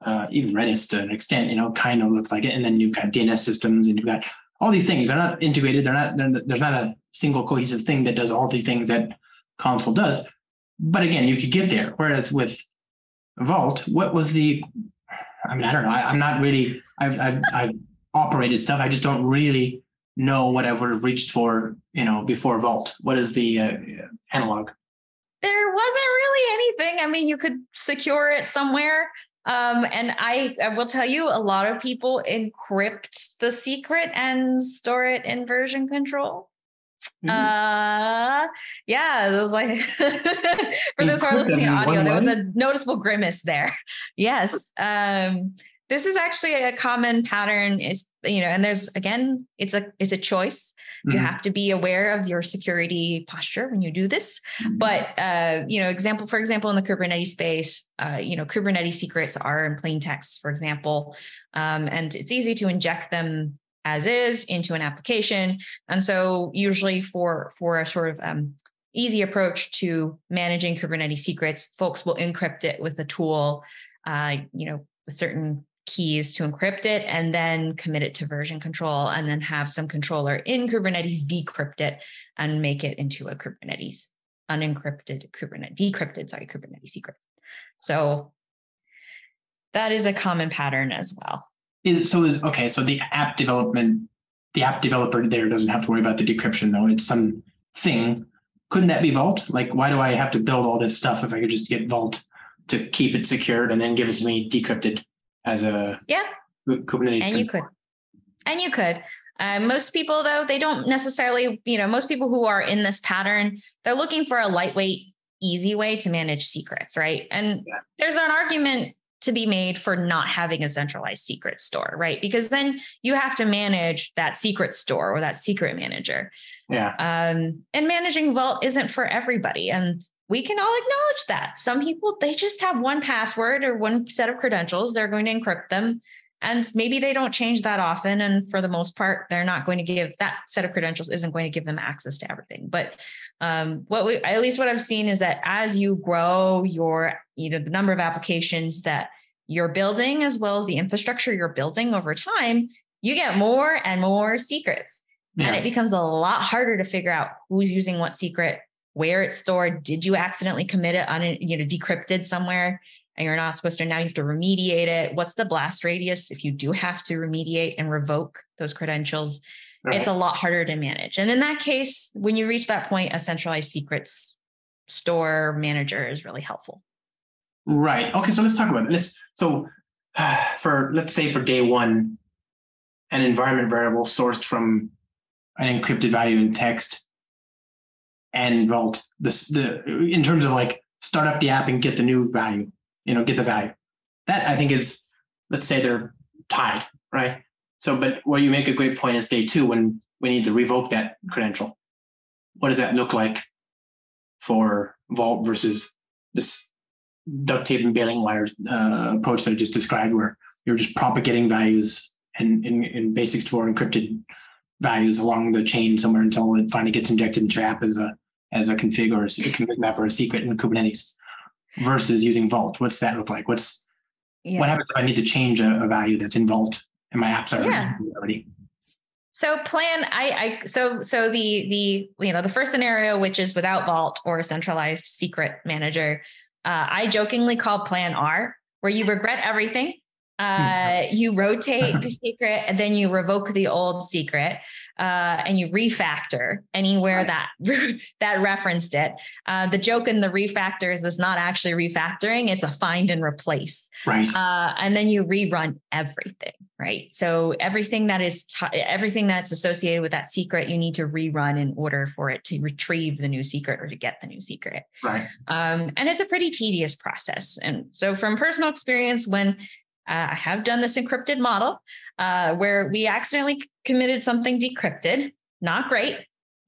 uh, even Redis to an extent, you know, kind of looks like it. And then you've got DNS systems and you've got all these things. They're not integrated. They're not, they're, there's not a single cohesive thing that does all the things that Consul does. But again, you could get there. Whereas with Vault, what was the, I mean, I don't know. I, am not really, I've, I've, I've operated stuff. I just don't really know what I would have reached for, you know, before Vault? What is the uh, analog? There wasn't really anything. I mean, you could secure it somewhere. Um, and I, I will tell you, a lot of people encrypt the secret and store it in version control. Mm-hmm. Uh, yeah, like for those who are listening to audio, there was a noticeable grimace there. Yes. Um, this is actually a common pattern is you know and there's again it's a it's a choice mm-hmm. you have to be aware of your security posture when you do this mm-hmm. but uh you know example for example in the kubernetes space uh you know kubernetes secrets are in plain text for example um, and it's easy to inject them as is into an application and so usually for for a sort of um, easy approach to managing kubernetes secrets folks will encrypt it with a tool uh, you know a certain keys to encrypt it and then commit it to version control and then have some controller in Kubernetes decrypt it and make it into a Kubernetes unencrypted Kubernetes decrypted sorry Kubernetes secret. So that is a common pattern as well. Is so is okay. So the app development, the app developer there doesn't have to worry about the decryption though. It's some thing. Couldn't that be Vault? Like, why do I have to build all this stuff if I could just get Vault to keep it secured and then give it to me decrypted? As a yeah Kubernetes. And you could, and you could. Uh, most people, though, they don't necessarily, you know, most people who are in this pattern, they're looking for a lightweight, easy way to manage secrets, right? And yeah. there's an argument to be made for not having a centralized secret store, right? Because then you have to manage that secret store or that secret manager. Yeah. Um, and managing Vault isn't for everybody. And we can all acknowledge that. Some people, they just have one password or one set of credentials. They're going to encrypt them. And maybe they don't change that often. And for the most part, they're not going to give that set of credentials isn't going to give them access to everything. But um, what we, at least what I've seen is that as you grow your, you know, the number of applications that you're building, as well as the infrastructure you're building over time, you get more and more secrets. Yeah. And it becomes a lot harder to figure out who's using what secret, where it's stored. Did you accidentally commit it on, you know, decrypted somewhere and you're not supposed to? Now you have to remediate it. What's the blast radius if you do have to remediate and revoke those credentials? Right. It's a lot harder to manage. And in that case, when you reach that point, a centralized secrets store manager is really helpful. Right. Okay. So let's talk about this. So uh, for let's say for day one, an environment variable sourced from an encrypted value in text and vault. This the in terms of like start up the app and get the new value you know get the value. That i think is let's say they're tied right? So but where you make a great point is day two when we need to revoke that credential. What does that look like for vault versus this duct tape and baling wire uh, approach that i just described where you're just propagating values and in, in base64 encrypted values along the chain somewhere until it finally gets injected into your app as a as a config or a config map or a secret in Kubernetes versus using Vault. What's that look like? What's yeah. what happens if I need to change a, a, value that's in Vault and my apps are yeah. already? So plan I I so so the the you know the first scenario which is without Vault or a centralized secret manager, uh, I jokingly call Plan R, where you regret everything uh, you rotate the secret and then you revoke the old secret uh, and you refactor anywhere right. that that referenced it. Uh, the joke in the refactor is it's not actually refactoring; it's a find and replace. Right. Uh, and then you rerun everything. Right. So everything that is t- everything that's associated with that secret, you need to rerun in order for it to retrieve the new secret or to get the new secret. Right. Um, and it's a pretty tedious process. And so, from personal experience, when uh, I have done this encrypted model uh, where we accidentally committed something decrypted. Not great.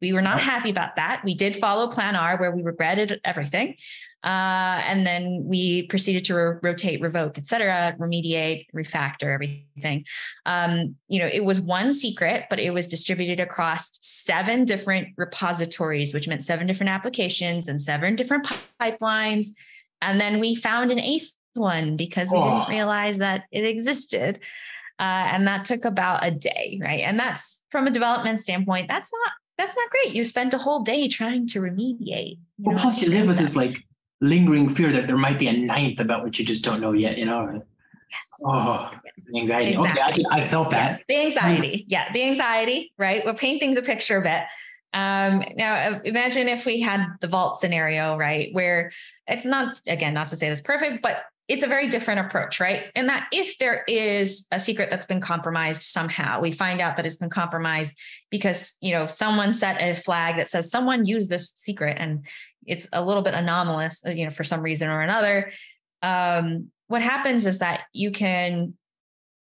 We were not happy about that. We did follow Plan R where we regretted everything. Uh, and then we proceeded to ro- rotate, revoke, et cetera, remediate, refactor everything. Um, you know, it was one secret, but it was distributed across seven different repositories, which meant seven different applications and seven different pipelines. And then we found an eighth one because we oh. didn't realize that it existed. Uh, and that took about a day, right? And that's from a development standpoint, that's not that's not great. You spent a whole day trying to remediate. well, know, plus you live with this like lingering fear that there might be a ninth about what you just don't know yet, you know. Oh, Yes. the anxiety. Exactly. Okay, I, I felt that. Yes, the anxiety. Yeah, the anxiety, right? We're painting the picture a bit. Um, now, uh, imagine if we had the vault scenario, right? Where it's not, again, not to say this perfect, but it's a very different approach, right? And that if there is a secret that's been compromised somehow, we find out that it's been compromised because, you know, someone set a flag that says someone used this secret and it's a little bit anomalous, uh, you know, for some reason or another. Um, what happens is that you can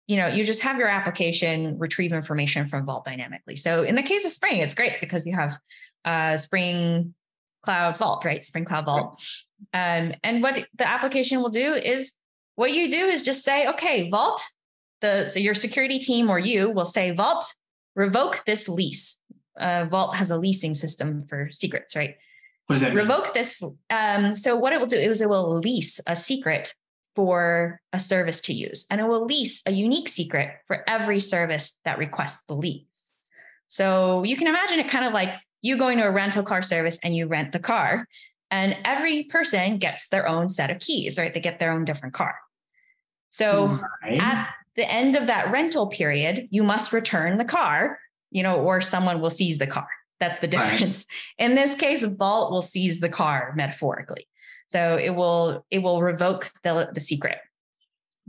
you know, you just have your application retrieve information from Vault dynamically. So in the case of Spring, it's great because you have uh, Spring Cloud Vault, right? Spring Cloud Vault. Um, and what the application will do is what you do is just say, okay, Vault, the so your security team or you will say, Vault, revoke this lease. Uh, Vault has a leasing system for secrets, right? What does that mean? revoke this. Um, so what it will do is it will lease a secret for a service to use, and it will lease a unique secret for every service that requests the lease. So you can imagine it kind of like you going to a rental car service and you rent the car, and every person gets their own set of keys, right? They get their own different car. So Right. at the end of that rental period, you must return the car, you know, or someone will seize the car. That's the Right. difference. In this case, Vault will seize the car metaphorically. So it will it will revoke the, the secret.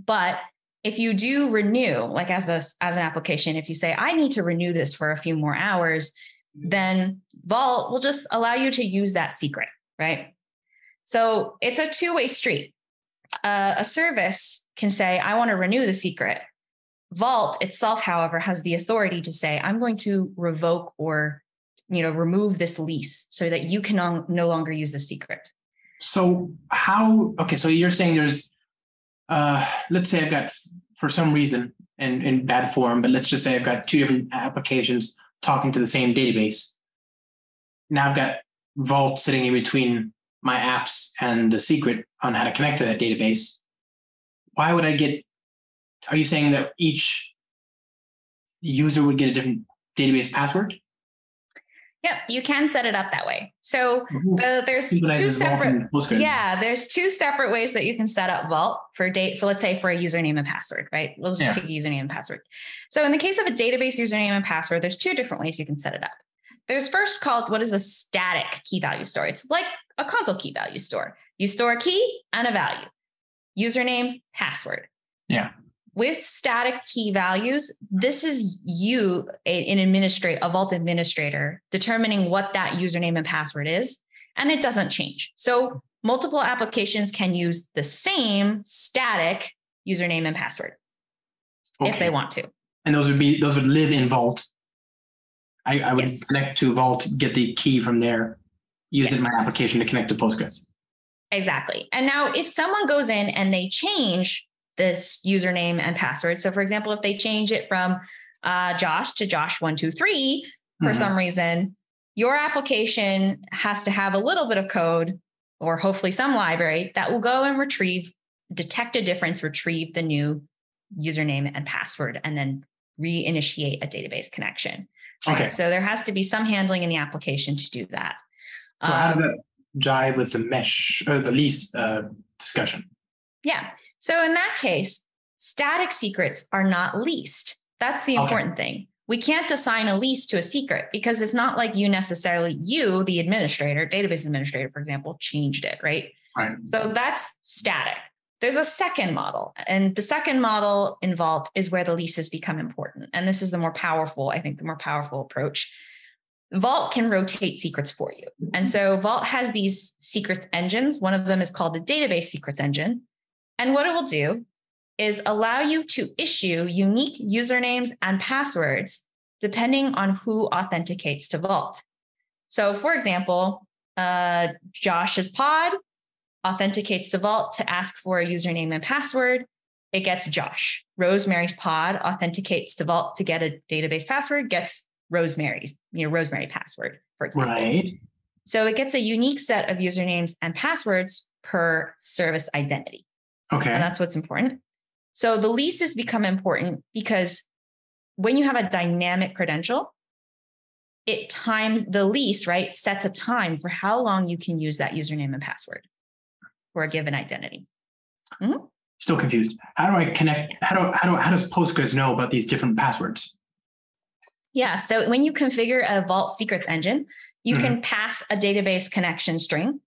But if you do renew, like as a, as an application, if you say, I need to renew this for a few more hours, then Vault will just allow you to use that secret, right? So it's a two-way street. Uh, a service can say, I want to renew the secret. Vault itself, however, has the authority to say, I'm going to revoke or you know remove this lease so that you can no, no longer use the secret. So how? Okay, so you're saying there's, uh, let's say I've got for some reason in in bad form, but let's just say I've got two different applications talking to the same database. Now I've got Vault sitting in between my apps and the secret on how to connect to that database. Why would I get? Are you saying that each user would get a different database password? Yep, you can set it up that way. So uh, there's two separate. Yeah, there's two separate ways that you can set up Vault for date for let's say for a username and password, right? Let's just Yeah. take a username and password. So in the case of a database username and password, there's two different ways you can set it up. There's first called what is a static key value store. It's like a Consul key value store. You store a key and a value. Username, password. Yeah. With static key values, this is you, an administrator, a Vault administrator, determining what that username and password is, and it doesn't change. So multiple applications can use the same static username and password if they want to. and those would be those would live in Vault. I, I would Yes. connect to Vault, get the key from there, use it in my application to connect to Postgres. Exactly. And now, if someone goes in and they change this username and password, so for example, if they change it from uh, Josh to Josh123 for Mhm. some reason, your application has to have a little bit of code or hopefully some library that will go and retrieve, detect a difference, retrieve the new username and password, and then reinitiate a database connection. Okay. So there has to be some handling in the application to do that. So how does Um, that jive with the mesh or the lease uh, discussion? Yeah. So in that case, static secrets are not leased. That's the Okay. important thing. We can't assign a lease to a secret because it's not like you necessarily, you, the administrator, database administrator, for example, changed it, right? Right. So that's static. There's a second model, and the second model in Vault is where the leases become important. And this is the more powerful, I think, the more powerful approach. Vault can rotate secrets for you. And mm-hmm. so Vault has these secrets engines. One of them is called the database secrets engine. And what it will do is allow you to issue unique usernames and passwords depending on who authenticates to Vault. So, for example, uh, Josh's pod authenticates to Vault to ask for a username and password. It gets Josh. Rosemary's pod authenticates to Vault to get a database password, gets Rosemary's, you know, Rosemary password, for example. Right. So it gets a unique set of usernames and passwords per service identity. Okay. And that's what's important. So the leases become important because when you have a dynamic credential, it times the lease, right? Sets a time for how long you can use that username and password for a given identity. Still confused. How do I connect? How do how do how does Postgres know about these different passwords? Yeah. So when you configure a Vault secrets engine, you mm-hmm. can pass a database connection string.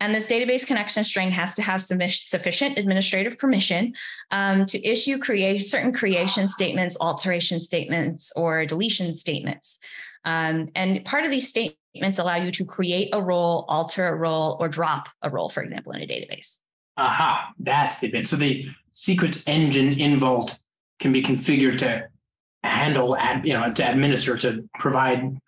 And this database connection string has to have sufficient administrative permission um, to issue create certain creation statements, alteration statements, or deletion statements. Um, and part of these statements allow you to create a role, alter a role, or drop a role, for example, in a database. Aha, that's the bit. So the secrets engine in Vault can be configured to handle, you know, to administer, to provide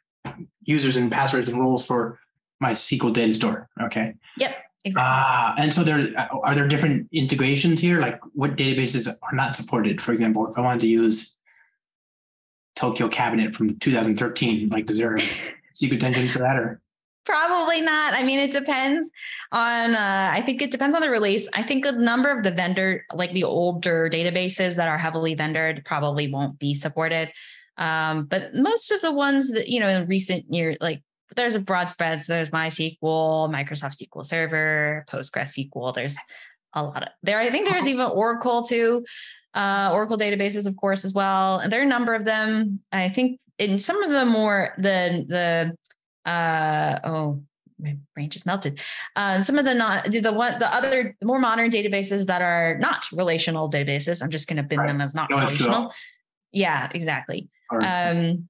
users and passwords and roles for my SQL data store. Okay. Yep. Exactly. Ah, and so there are there different integrations here. Like what databases are not supported? For example, if I wanted to use Tokyo Cabinet from 2013, like does there a secret engine for that or? Probably not. I mean, it depends on. Uh, I think it depends on the release. I think a number of the vendor, like the older databases that are heavily vendored, probably won't be supported. Um, but most of the ones that you know in recent years, like there's a broad spread. So there's MySQL, Microsoft SQL Server, PostgreSQL. There's a lot of there. I think there's even Oracle too, uh, Oracle databases, of course, as well. And there are a number of them. I think in some of the more the the uh, oh, my brain just melted. Uh, some of the not the one the other more modern databases that are not relational databases. I'm just going to bin right. them as not no, relational. Yeah, exactly. Um,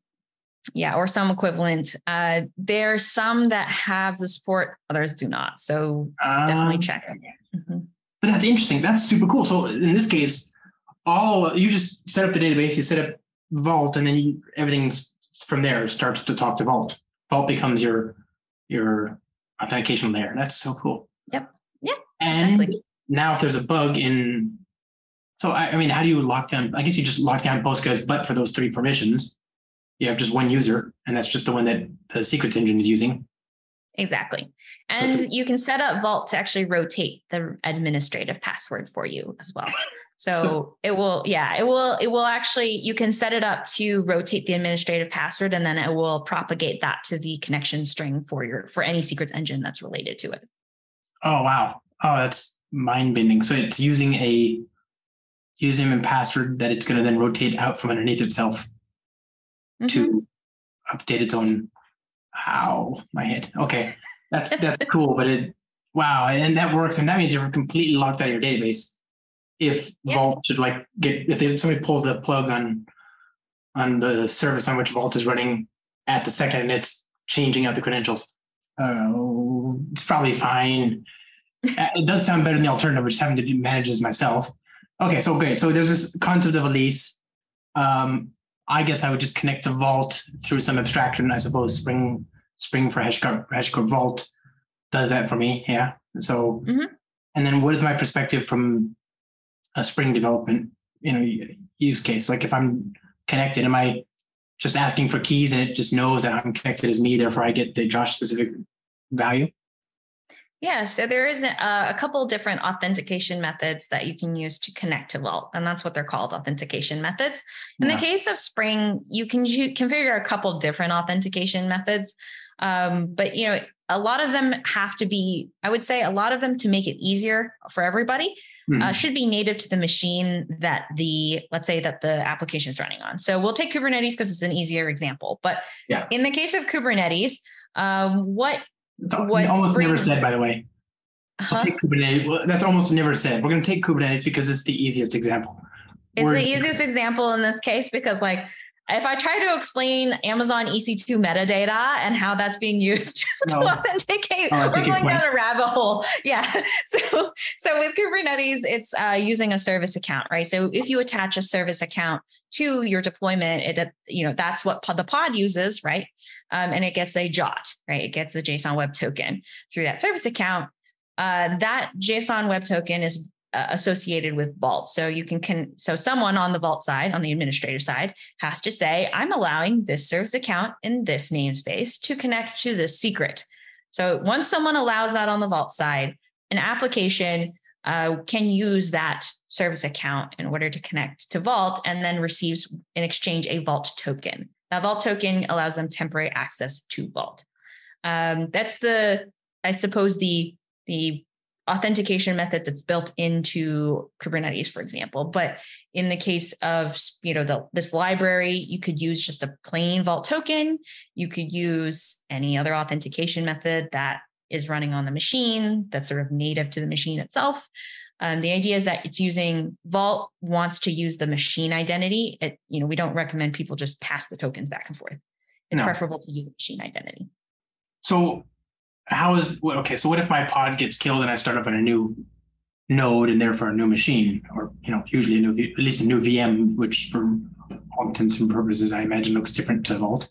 yeah, or some equivalent. Uh, there are some that have the support, others do not. So um, definitely check. Mm-hmm. But that's interesting. That's super cool. So in this case, all you just set up the database, you set up Vault, and then you, everything from there starts to talk to Vault. Vault becomes your your authentication layer. That's so cool. Yep. Yeah. And exactly. now, if there's a bug in, so I, I, mean, how do you lock down? I guess you just lock down Postgres, but for those three permissions, you have just one user, and that's just the one that the secrets engine is using. Exactly. And so you can set up Vault to actually rotate the administrative password for you as well. So, so, it will, yeah, it will, it will actually, you can set it up to rotate the administrative password and then it will propagate that to the connection string for your, for any secrets engine that's related to it. Oh, wow. Oh, that's mind bending. So it's using a username and password that it's going to then rotate out from underneath itself mm-hmm. to update its own. Ow, my head. Okay. That's, that's cool. But it, wow. And that works. And that means you're completely locked out of your database if yeah. Vault should like get if somebody pulls the plug on on the service on which Vault is running at the second it's changing out the credentials. Uh, it's probably fine. Uh, it does sound better than the alternative, which having to manage this myself. Okay, so great. So there's this concept of a lease. Um, I guess I would just connect to Vault through some abstraction. I suppose Spring Spring for HashiCorp, HashiCorp Vault does that for me. Yeah. So, mm-hmm. and then what is my perspective from a Spring development, you know, use case. Like if I'm connected, am I just asking for keys and it just knows that I'm connected as me, therefore I get the Josh specific value? Yeah, so there is a, a couple different authentication methods that you can use to connect to Vault, and that's what they're called authentication methods. In yeah. the case of Spring, you can you configure a couple different authentication methods, um, but you know a lot of them have to be. I would say a lot of them to make it easier for everybody mm-hmm. uh, should be native to the machine that the let's say that the application is running on. So we'll take Kubernetes because it's an easier example. But yeah. in the case of Kubernetes, um, what it's what almost Spring, never said, by the way. Huh? We'll take Kubernetes. Well, that's almost never said. We're going to take Kubernetes because it's the easiest example. It's We're, the easiest example in this case because, like, if I try to explain Amazon EC2 metadata and how that's being used no. to authenticate, oh, we're going down a rabbit hole. Yeah. So, so with Kubernetes, it's uh, using a service account, right? So if you attach a service account to your deployment, it you know that's what the pod uses, right? Um, and it gets a JWT, right? It gets the JSON Web Token through that service account. Uh, that JSON Web Token is uh, associated with Vault. So you can, can so someone on the Vault side, on the administrator side, has to say, I'm allowing this service account in this namespace to connect to this secret. So once someone allows that on the Vault side, an application uh, can use that service account in order to connect to Vault and then receives in exchange a Vault token. That Vault token allows them temporary access to Vault. Um, that's the, I suppose, the the authentication method that's built into Kubernetes, for example. But in the case of you know the, this library, you could use just a plain Vault token. You could use any other authentication method that is running on the machine that's sort of native to the machine itself. Um, the idea is that it's using Vault wants to use the machine identity. It, you know, we don't recommend people just pass the tokens back and forth. It's no. preferable to use the machine identity. So how is okay? So what if my pod gets killed and I start up on a new node and therefore a new machine, or you know, usually a new, at least a new VM, which for all intents and purposes, I imagine looks different to Vault.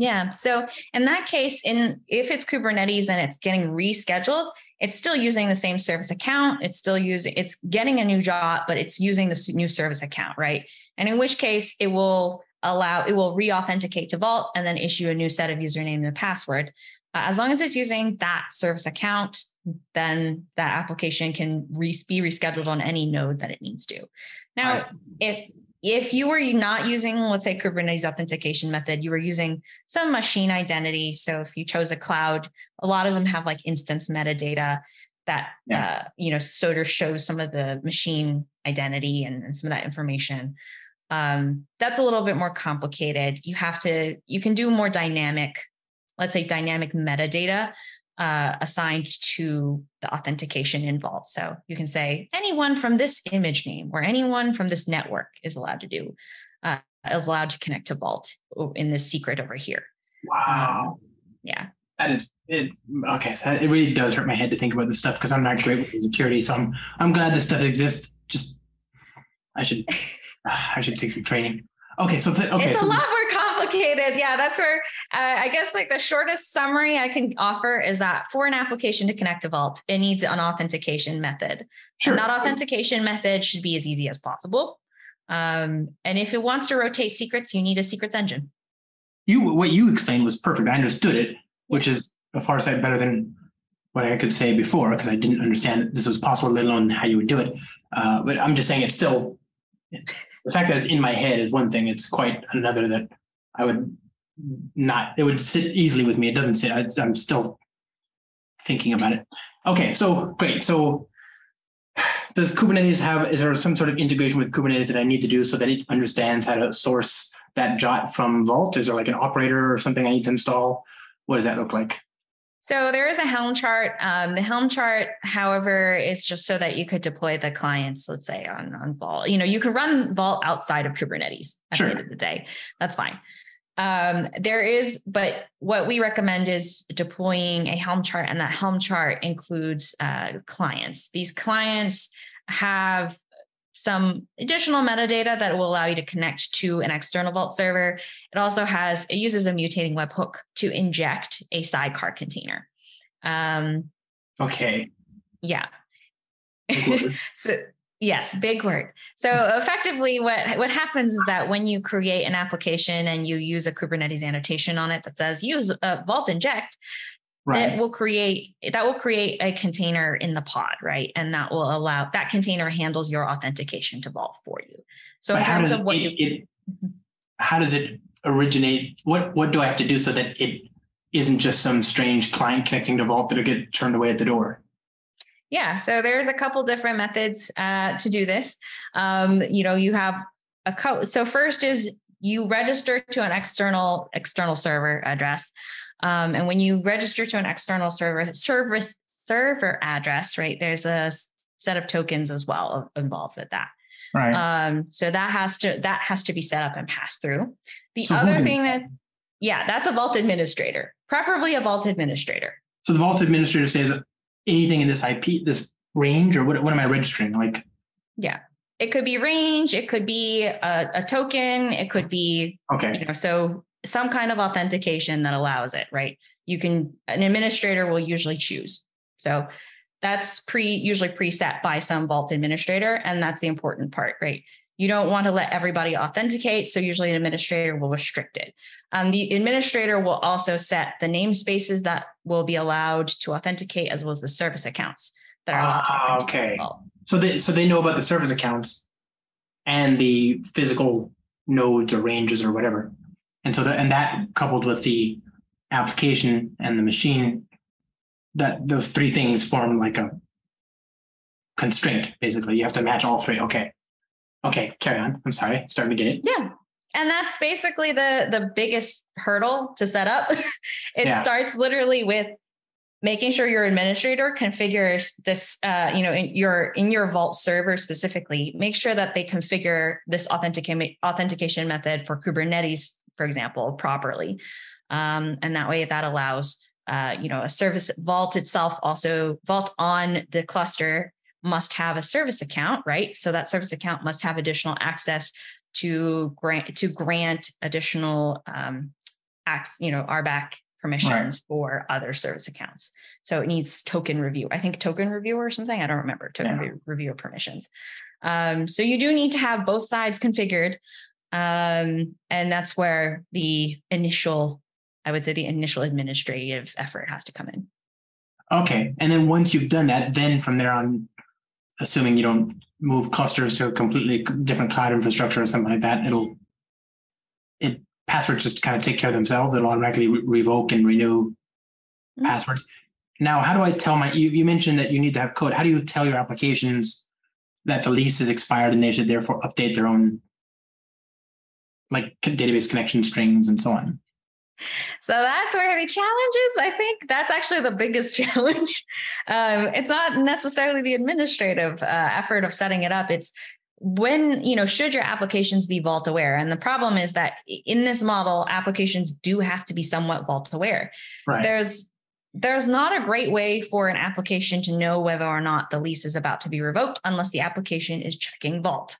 Yeah. So in that case, in if it's Kubernetes and it's getting rescheduled, it's still using the same service account. It's still using, it's getting a new job, but it's using the new service account, right? And in which case it will allow, it will re-authenticate to Vault and then issue a new set of username and password. Uh, as long as it's using that service account, then that application can re- be rescheduled on any node that it needs to. Now, if if you were not using, let's say, Kubernetes authentication method, you were using some machine identity. So if you chose a cloud, a lot of them have like instance metadata that yeah. uh, you know sort of shows some of the machine identity and, and some of that information. Um, that's a little bit more complicated. You have to you can do more dynamic let's say dynamic metadata uh, assigned to the authentication involved. So you can say anyone from this image name or anyone from this network is allowed to do, uh, is allowed to connect to Vault in this secret over here. Wow. Um, yeah. That is it. Okay, so it really does hurt my head to think about this stuff because I'm not great with security. So I'm I'm glad this stuff exists. Just I should I should take some training. Okay, so th- okay, it's so a lot more complicated. Yeah, that's where uh, I guess like the shortest summary I can offer is that for an application to connect to Vault, it needs an authentication method. Sure. And that authentication method should be as easy as possible. Um, and if it wants to rotate secrets, you need a secrets engine. You what you explained was perfect. I understood it, which is a far sight better than what I could say before because I didn't understand that this was possible, let alone how you would do it. Uh, but I'm just saying it's still the fact that it's in my head is one thing. It's quite another that I would not. It would sit easily with me. It doesn't sit. I, I'm still thinking about it. Okay, so great. So does Kubernetes have? Is there some sort of integration with Kubernetes that I need to do so that it understands how to source that jot from Vault? Is there like an operator or something I need to install? What does that look like? So there is a Helm chart. Um, the Helm chart, however, is just so that you could deploy the clients, let's say on, on Vault. You know, you can run Vault outside of Kubernetes at sure. the end of the day. That's fine. Um, there is, but what we recommend is deploying a Helm chart, and that Helm chart includes uh, clients. These clients have some additional metadata that will allow you to connect to an external Vault server. It also has, it uses a mutating webhook to inject a sidecar container. Um, okay. Yeah. so yes, big word. So mm-hmm. effectively what, what happens is that when you create an application and you use a Kubernetes annotation on it that says use a Vault inject, right. that will create that will create a container in the pod, right? And that will allow that container handles your authentication to Vault for you. So but in terms of what it, you it, mm-hmm. how does it originate? What what do I have to do so that it isn't just some strange client connecting to Vault that'll get turned away at the door? Yeah, so there's a couple different methods uh, to do this. Um, you know, you have a co- so first is you register to an external external server address. Um, and when you register to an external server service server address, right, there's a set of tokens as well involved with that. Right. Um, so that has to that has to be set up and passed through. The so other thing that, yeah, that's a vault administrator, preferably a vault administrator. So the vault administrator says anything in this IP, this range, or what? What am I registering? Like, yeah, it could be range, it could be a, a token, it could be okay. You know, so some kind of authentication that allows it, right? You can, an administrator will usually choose. So that's pre usually preset by some vault administrator. And that's the important part, right? You don't want to let everybody authenticate. So usually an administrator will restrict it. Um, the administrator will also set the namespaces that will be allowed to authenticate as well as the service accounts that are allowed to ah, authenticate. Okay. So they so they know about the service accounts and the physical nodes or ranges or whatever. And so that and that coupled with the application and the machine, that those three things form like a constraint. Basically, you have to match all three. Okay, okay, carry on. I'm sorry, starting to get it. Yeah, and that's basically the the biggest hurdle to set up. it yeah. starts literally with making sure your administrator configures this uh, you know in your in your vault server specifically make sure that they configure this authentic- authentication method for kubernetes for example properly um, and that way that allows uh, you know a service vault itself also vault on the cluster must have a service account right so that service account must have additional access to grant to grant additional um, acts you know RBAC permissions right. for other service accounts. So it needs token review. I think token review or something. I don't remember token yeah. review, review permissions. Um, so you do need to have both sides configured. Um, and that's where the initial, I would say the initial administrative effort has to come in. Okay. And then once you've done that, then from there on, assuming you don't move clusters to a completely different cloud infrastructure or something like that, it'll it passwords just kind of take care of themselves. It'll automatically re- revoke and renew mm-hmm. passwords. Now, how do I tell my, you, you mentioned that you need to have code. How do you tell your applications that the lease is expired and they should therefore update their own like database connection strings and so on? So that's where the challenge is. I think that's actually the biggest challenge. Um, it's not necessarily the administrative uh, effort of setting it up. It's when you know should your applications be vault aware and the problem is that in this model applications do have to be somewhat vault aware right. there's there's not a great way for an application to know whether or not the lease is about to be revoked unless the application is checking vault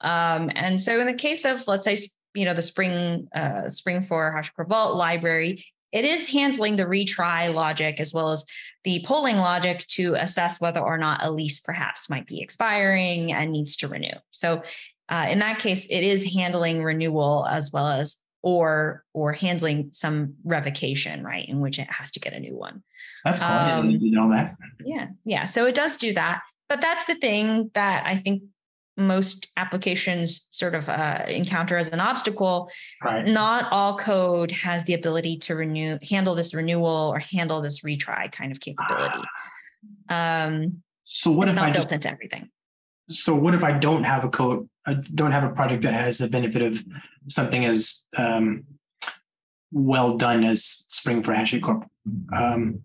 um, and so in the case of let's say you know the spring uh, spring for hashicorp vault library it is handling the retry logic as well as the polling logic to assess whether or not a lease perhaps might be expiring and needs to renew. So uh, in that case, it is handling renewal as well as or or handling some revocation, right, in which it has to get a new one. That's cool. Um, you know that. Yeah, yeah. So it does do that, but that's the thing that I think most applications sort of uh, encounter as an obstacle. Right. Not all code has the ability to renew, handle this renewal or handle this retry kind of capability. Um, so what if not I built into everything? So what if I don't have a code? I don't have a project that has the benefit of something as um, well done as Spring for HashiCorp. Um,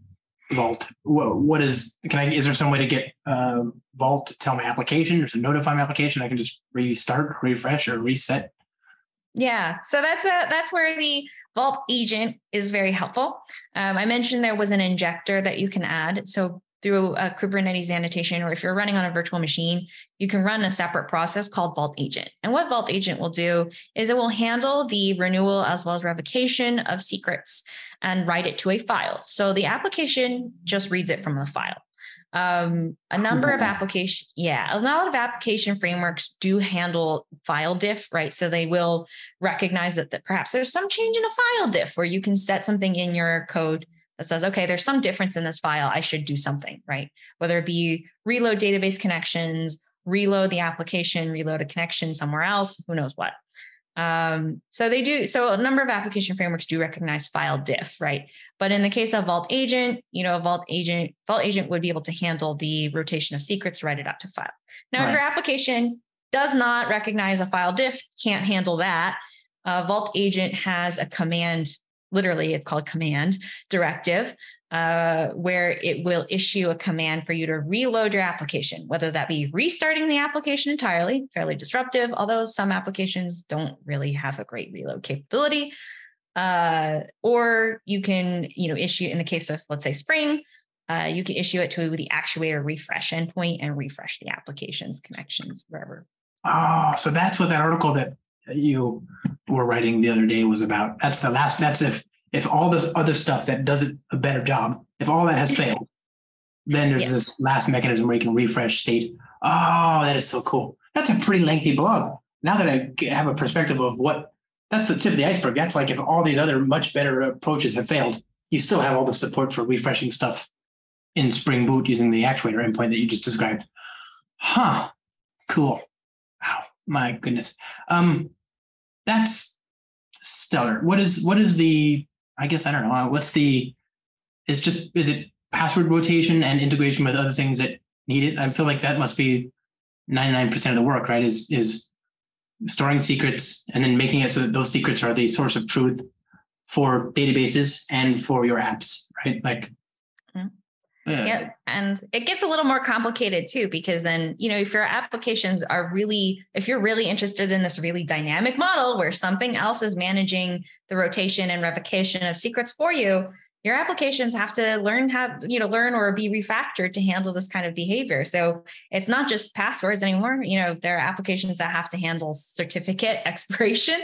Vault. What, what is? Can I? Is there some way to get uh, Vault to tell my application or to notify my application? I can just restart, refresh, or reset. Yeah. So that's a that's where the Vault agent is very helpful. Um, I mentioned there was an injector that you can add. So through a Kubernetes annotation, or if you're running on a virtual machine, you can run a separate process called Vault Agent. And what Vault Agent will do is it will handle the renewal as well as revocation of secrets and write it to a file. So the application just reads it from the file. Um, a number of application, yeah, a lot of application frameworks do handle file diff, right? So they will recognize that, that perhaps there's some change in a file diff where you can set something in your code that says, okay, there's some difference in this file. I should do something, right? Whether it be reload database connections, reload the application, reload a connection somewhere else, who knows what. Um, so they do. So a number of application frameworks do recognize file diff, right? But in the case of Vault Agent, you know, Vault Agent, Vault Agent would be able to handle the rotation of secrets, write it out to file. Now, right. if your application does not recognize a file diff, can't handle that. Uh, Vault Agent has a command literally it's called command directive uh, where it will issue a command for you to reload your application whether that be restarting the application entirely fairly disruptive although some applications don't really have a great reload capability uh, or you can you know issue in the case of let's say spring uh, you can issue it to the actuator refresh endpoint and refresh the application's connections wherever. Oh so that's what that article that you were writing the other day was about. That's the last. That's if if all this other stuff that does it a better job, if all that has failed, then there's yes. this last mechanism where you can refresh state. Oh, that is so cool. That's a pretty lengthy blog. Now that I have a perspective of what that's the tip of the iceberg. That's like if all these other much better approaches have failed, you still have all the support for refreshing stuff in Spring Boot using the actuator endpoint that you just described. Huh. Cool. Wow. My goodness. Um, that's stellar. What is what is the? I guess I don't know. Uh, what's the? Is just is it password rotation and integration with other things that need it. I feel like that must be 99% of the work, right? Is is storing secrets and then making it so that those secrets are the source of truth for databases and for your apps, right? Like yeah. And it gets a little more complicated too, because then, you know, if your applications are really, if you're really interested in this really dynamic model where something else is managing the rotation and revocation of secrets for you, your applications have to learn how, you know, learn or be refactored to handle this kind of behavior. So it's not just passwords anymore. You know, there are applications that have to handle certificate expiration.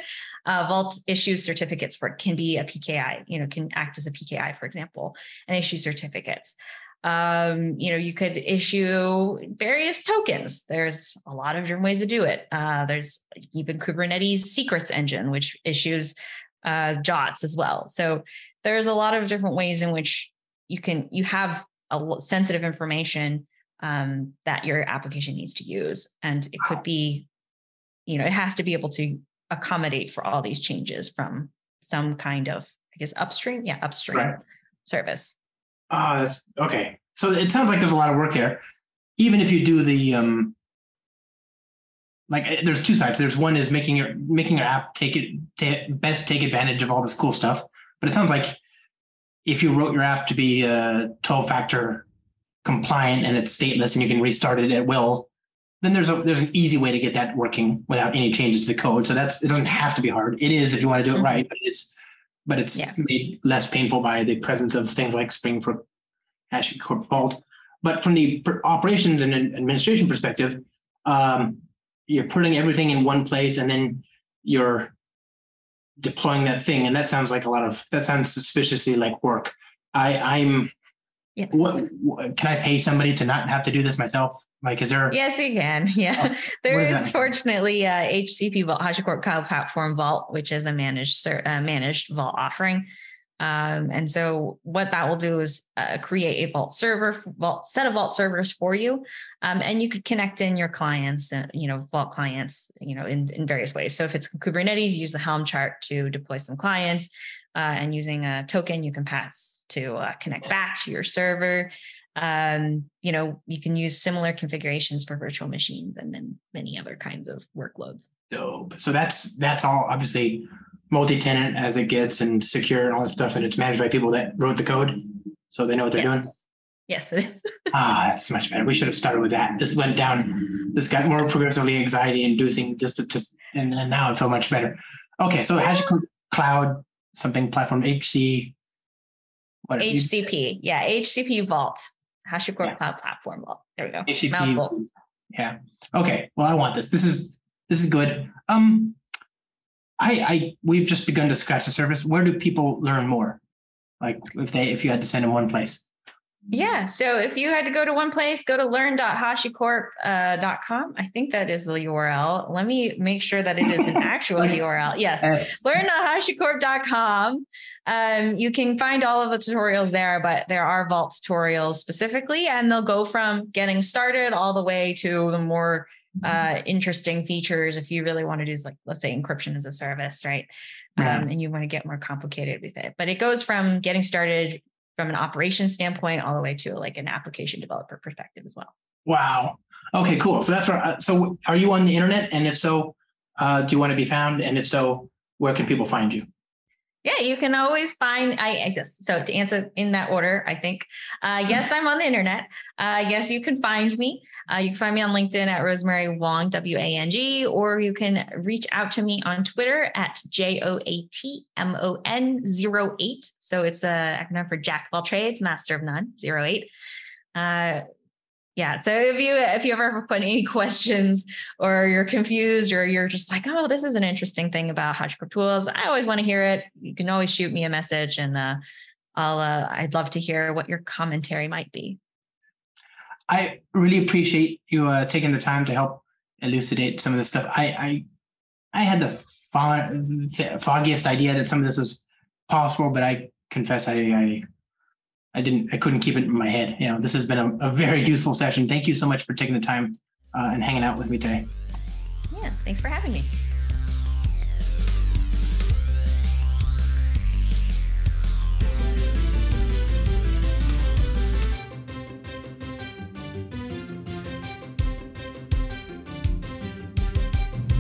Uh, Vault issues certificates for can be a PKI, you know, can act as a PKI, for example, and issue certificates. Um, you know, you could issue various tokens. There's a lot of different ways to do it. Uh, there's even Kubernetes secrets engine, which issues uh, JWTs as well. So there's a lot of different ways in which you can you have a sensitive information um, that your application needs to use, and it could be, you know, it has to be able to accommodate for all these changes from some kind of, I guess, upstream, yeah, upstream right. service. Oh, that's okay. So it sounds like there's a lot of work there. Even if you do the um like eh, there's two sides. There's one is making your making your app take it to best take advantage of all this cool stuff. But it sounds like if you wrote your app to be uh 12 factor compliant and it's stateless and you can restart it at will, then there's a there's an easy way to get that working without any changes to the code. So that's it doesn't have to be hard. It is if you want to do it mm-hmm. right, but it's but it's yeah. made less painful by the presence of things like Spring for HashiCorp Vault. But from the operations and administration perspective, um, you're putting everything in one place and then you're deploying that thing. And that sounds like a lot of that sounds suspiciously like work. I, I'm Yes. What, what, can I pay somebody to not have to do this myself? Like, is there? Yes, you can. Yeah, oh, there is, is fortunately HCP Vault, HashiCorp Cloud Platform Vault, which is a managed uh, managed Vault offering. Um, and so what that will do is uh, create a Vault server, Vault set of Vault servers for you, um, and you could connect in your clients, uh, you know, Vault clients, you know, in in various ways. So if it's Kubernetes, use the Helm chart to deploy some clients uh, and using a token you can pass to uh, connect back to your server. Um, you know, you can use similar configurations for virtual machines and then many other kinds of workloads. Dope. So that's that's all obviously multi-tenant as it gets and secure and all that stuff, and it's managed by people that wrote the code, so they know what they're yes. doing. Yes, it is. ah, that's much better. We should have started with that. This went down. This got more progressively anxiety-inducing. Just, to, just, and, and now it felt much better. Okay, so HashiCorp Cloud something platform HC. What HCP, yeah, HCP Vault, HashiCorp yeah. Cloud Platform Vault. There we go. HCP. Mouthful. Yeah. Okay. Well, I want this. This is this is good. Um, I I we've just begun to scratch the surface. Where do people learn more? Like if they if you had to send them one place. Yeah. So if you had to go to one place, go to learn.hashicorp.com. Uh, I think that is the URL. Let me make sure that it is an actual URL. Yes. learn.hashicorp.com. Um, you can find all of the tutorials there, but there are Vault tutorials specifically, and they'll go from getting started all the way to the more uh, interesting features if you really want to do like let's say encryption as a service right yeah. um, and you want to get more complicated with it but it goes from getting started from an operations standpoint all the way to like an application developer perspective as well. Wow. Okay, cool. So that's where, uh, so are you on the internet? And if so, uh, do you want to be found? And if so, where can people find you? Yeah, you can always find. I, I guess so. To answer in that order, I think. Uh, yes, I'm on the internet. Uh, yes, you can find me. Uh, you can find me on LinkedIn at Rosemary Wang, W A N G, or you can reach out to me on Twitter at J O A T M O N 08. So it's a acronym for Jack of all trades, master of none. 08. Uh, yeah. So if you if you ever put any questions or you're confused or you're just like, oh, this is an interesting thing about HashiCorp tools, I always want to hear it. You can always shoot me a message and uh, I'll uh, I'd love to hear what your commentary might be. I really appreciate you uh, taking the time to help elucidate some of this stuff. I I, I had the fog, foggiest idea that some of this is possible, but I confess I, I I didn't, I couldn't keep it in my head. You know, this has been a, a very useful session. Thank you so much for taking the time uh, and hanging out with me today. Yeah, thanks for having me.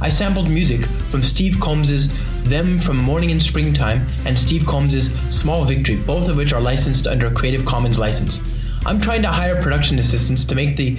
I sampled music from Steve Combs's Them from Morning in Springtime and Steve Combs's Small Victory, both of which are licensed under a Creative Commons license. I'm trying to hire production assistants to make the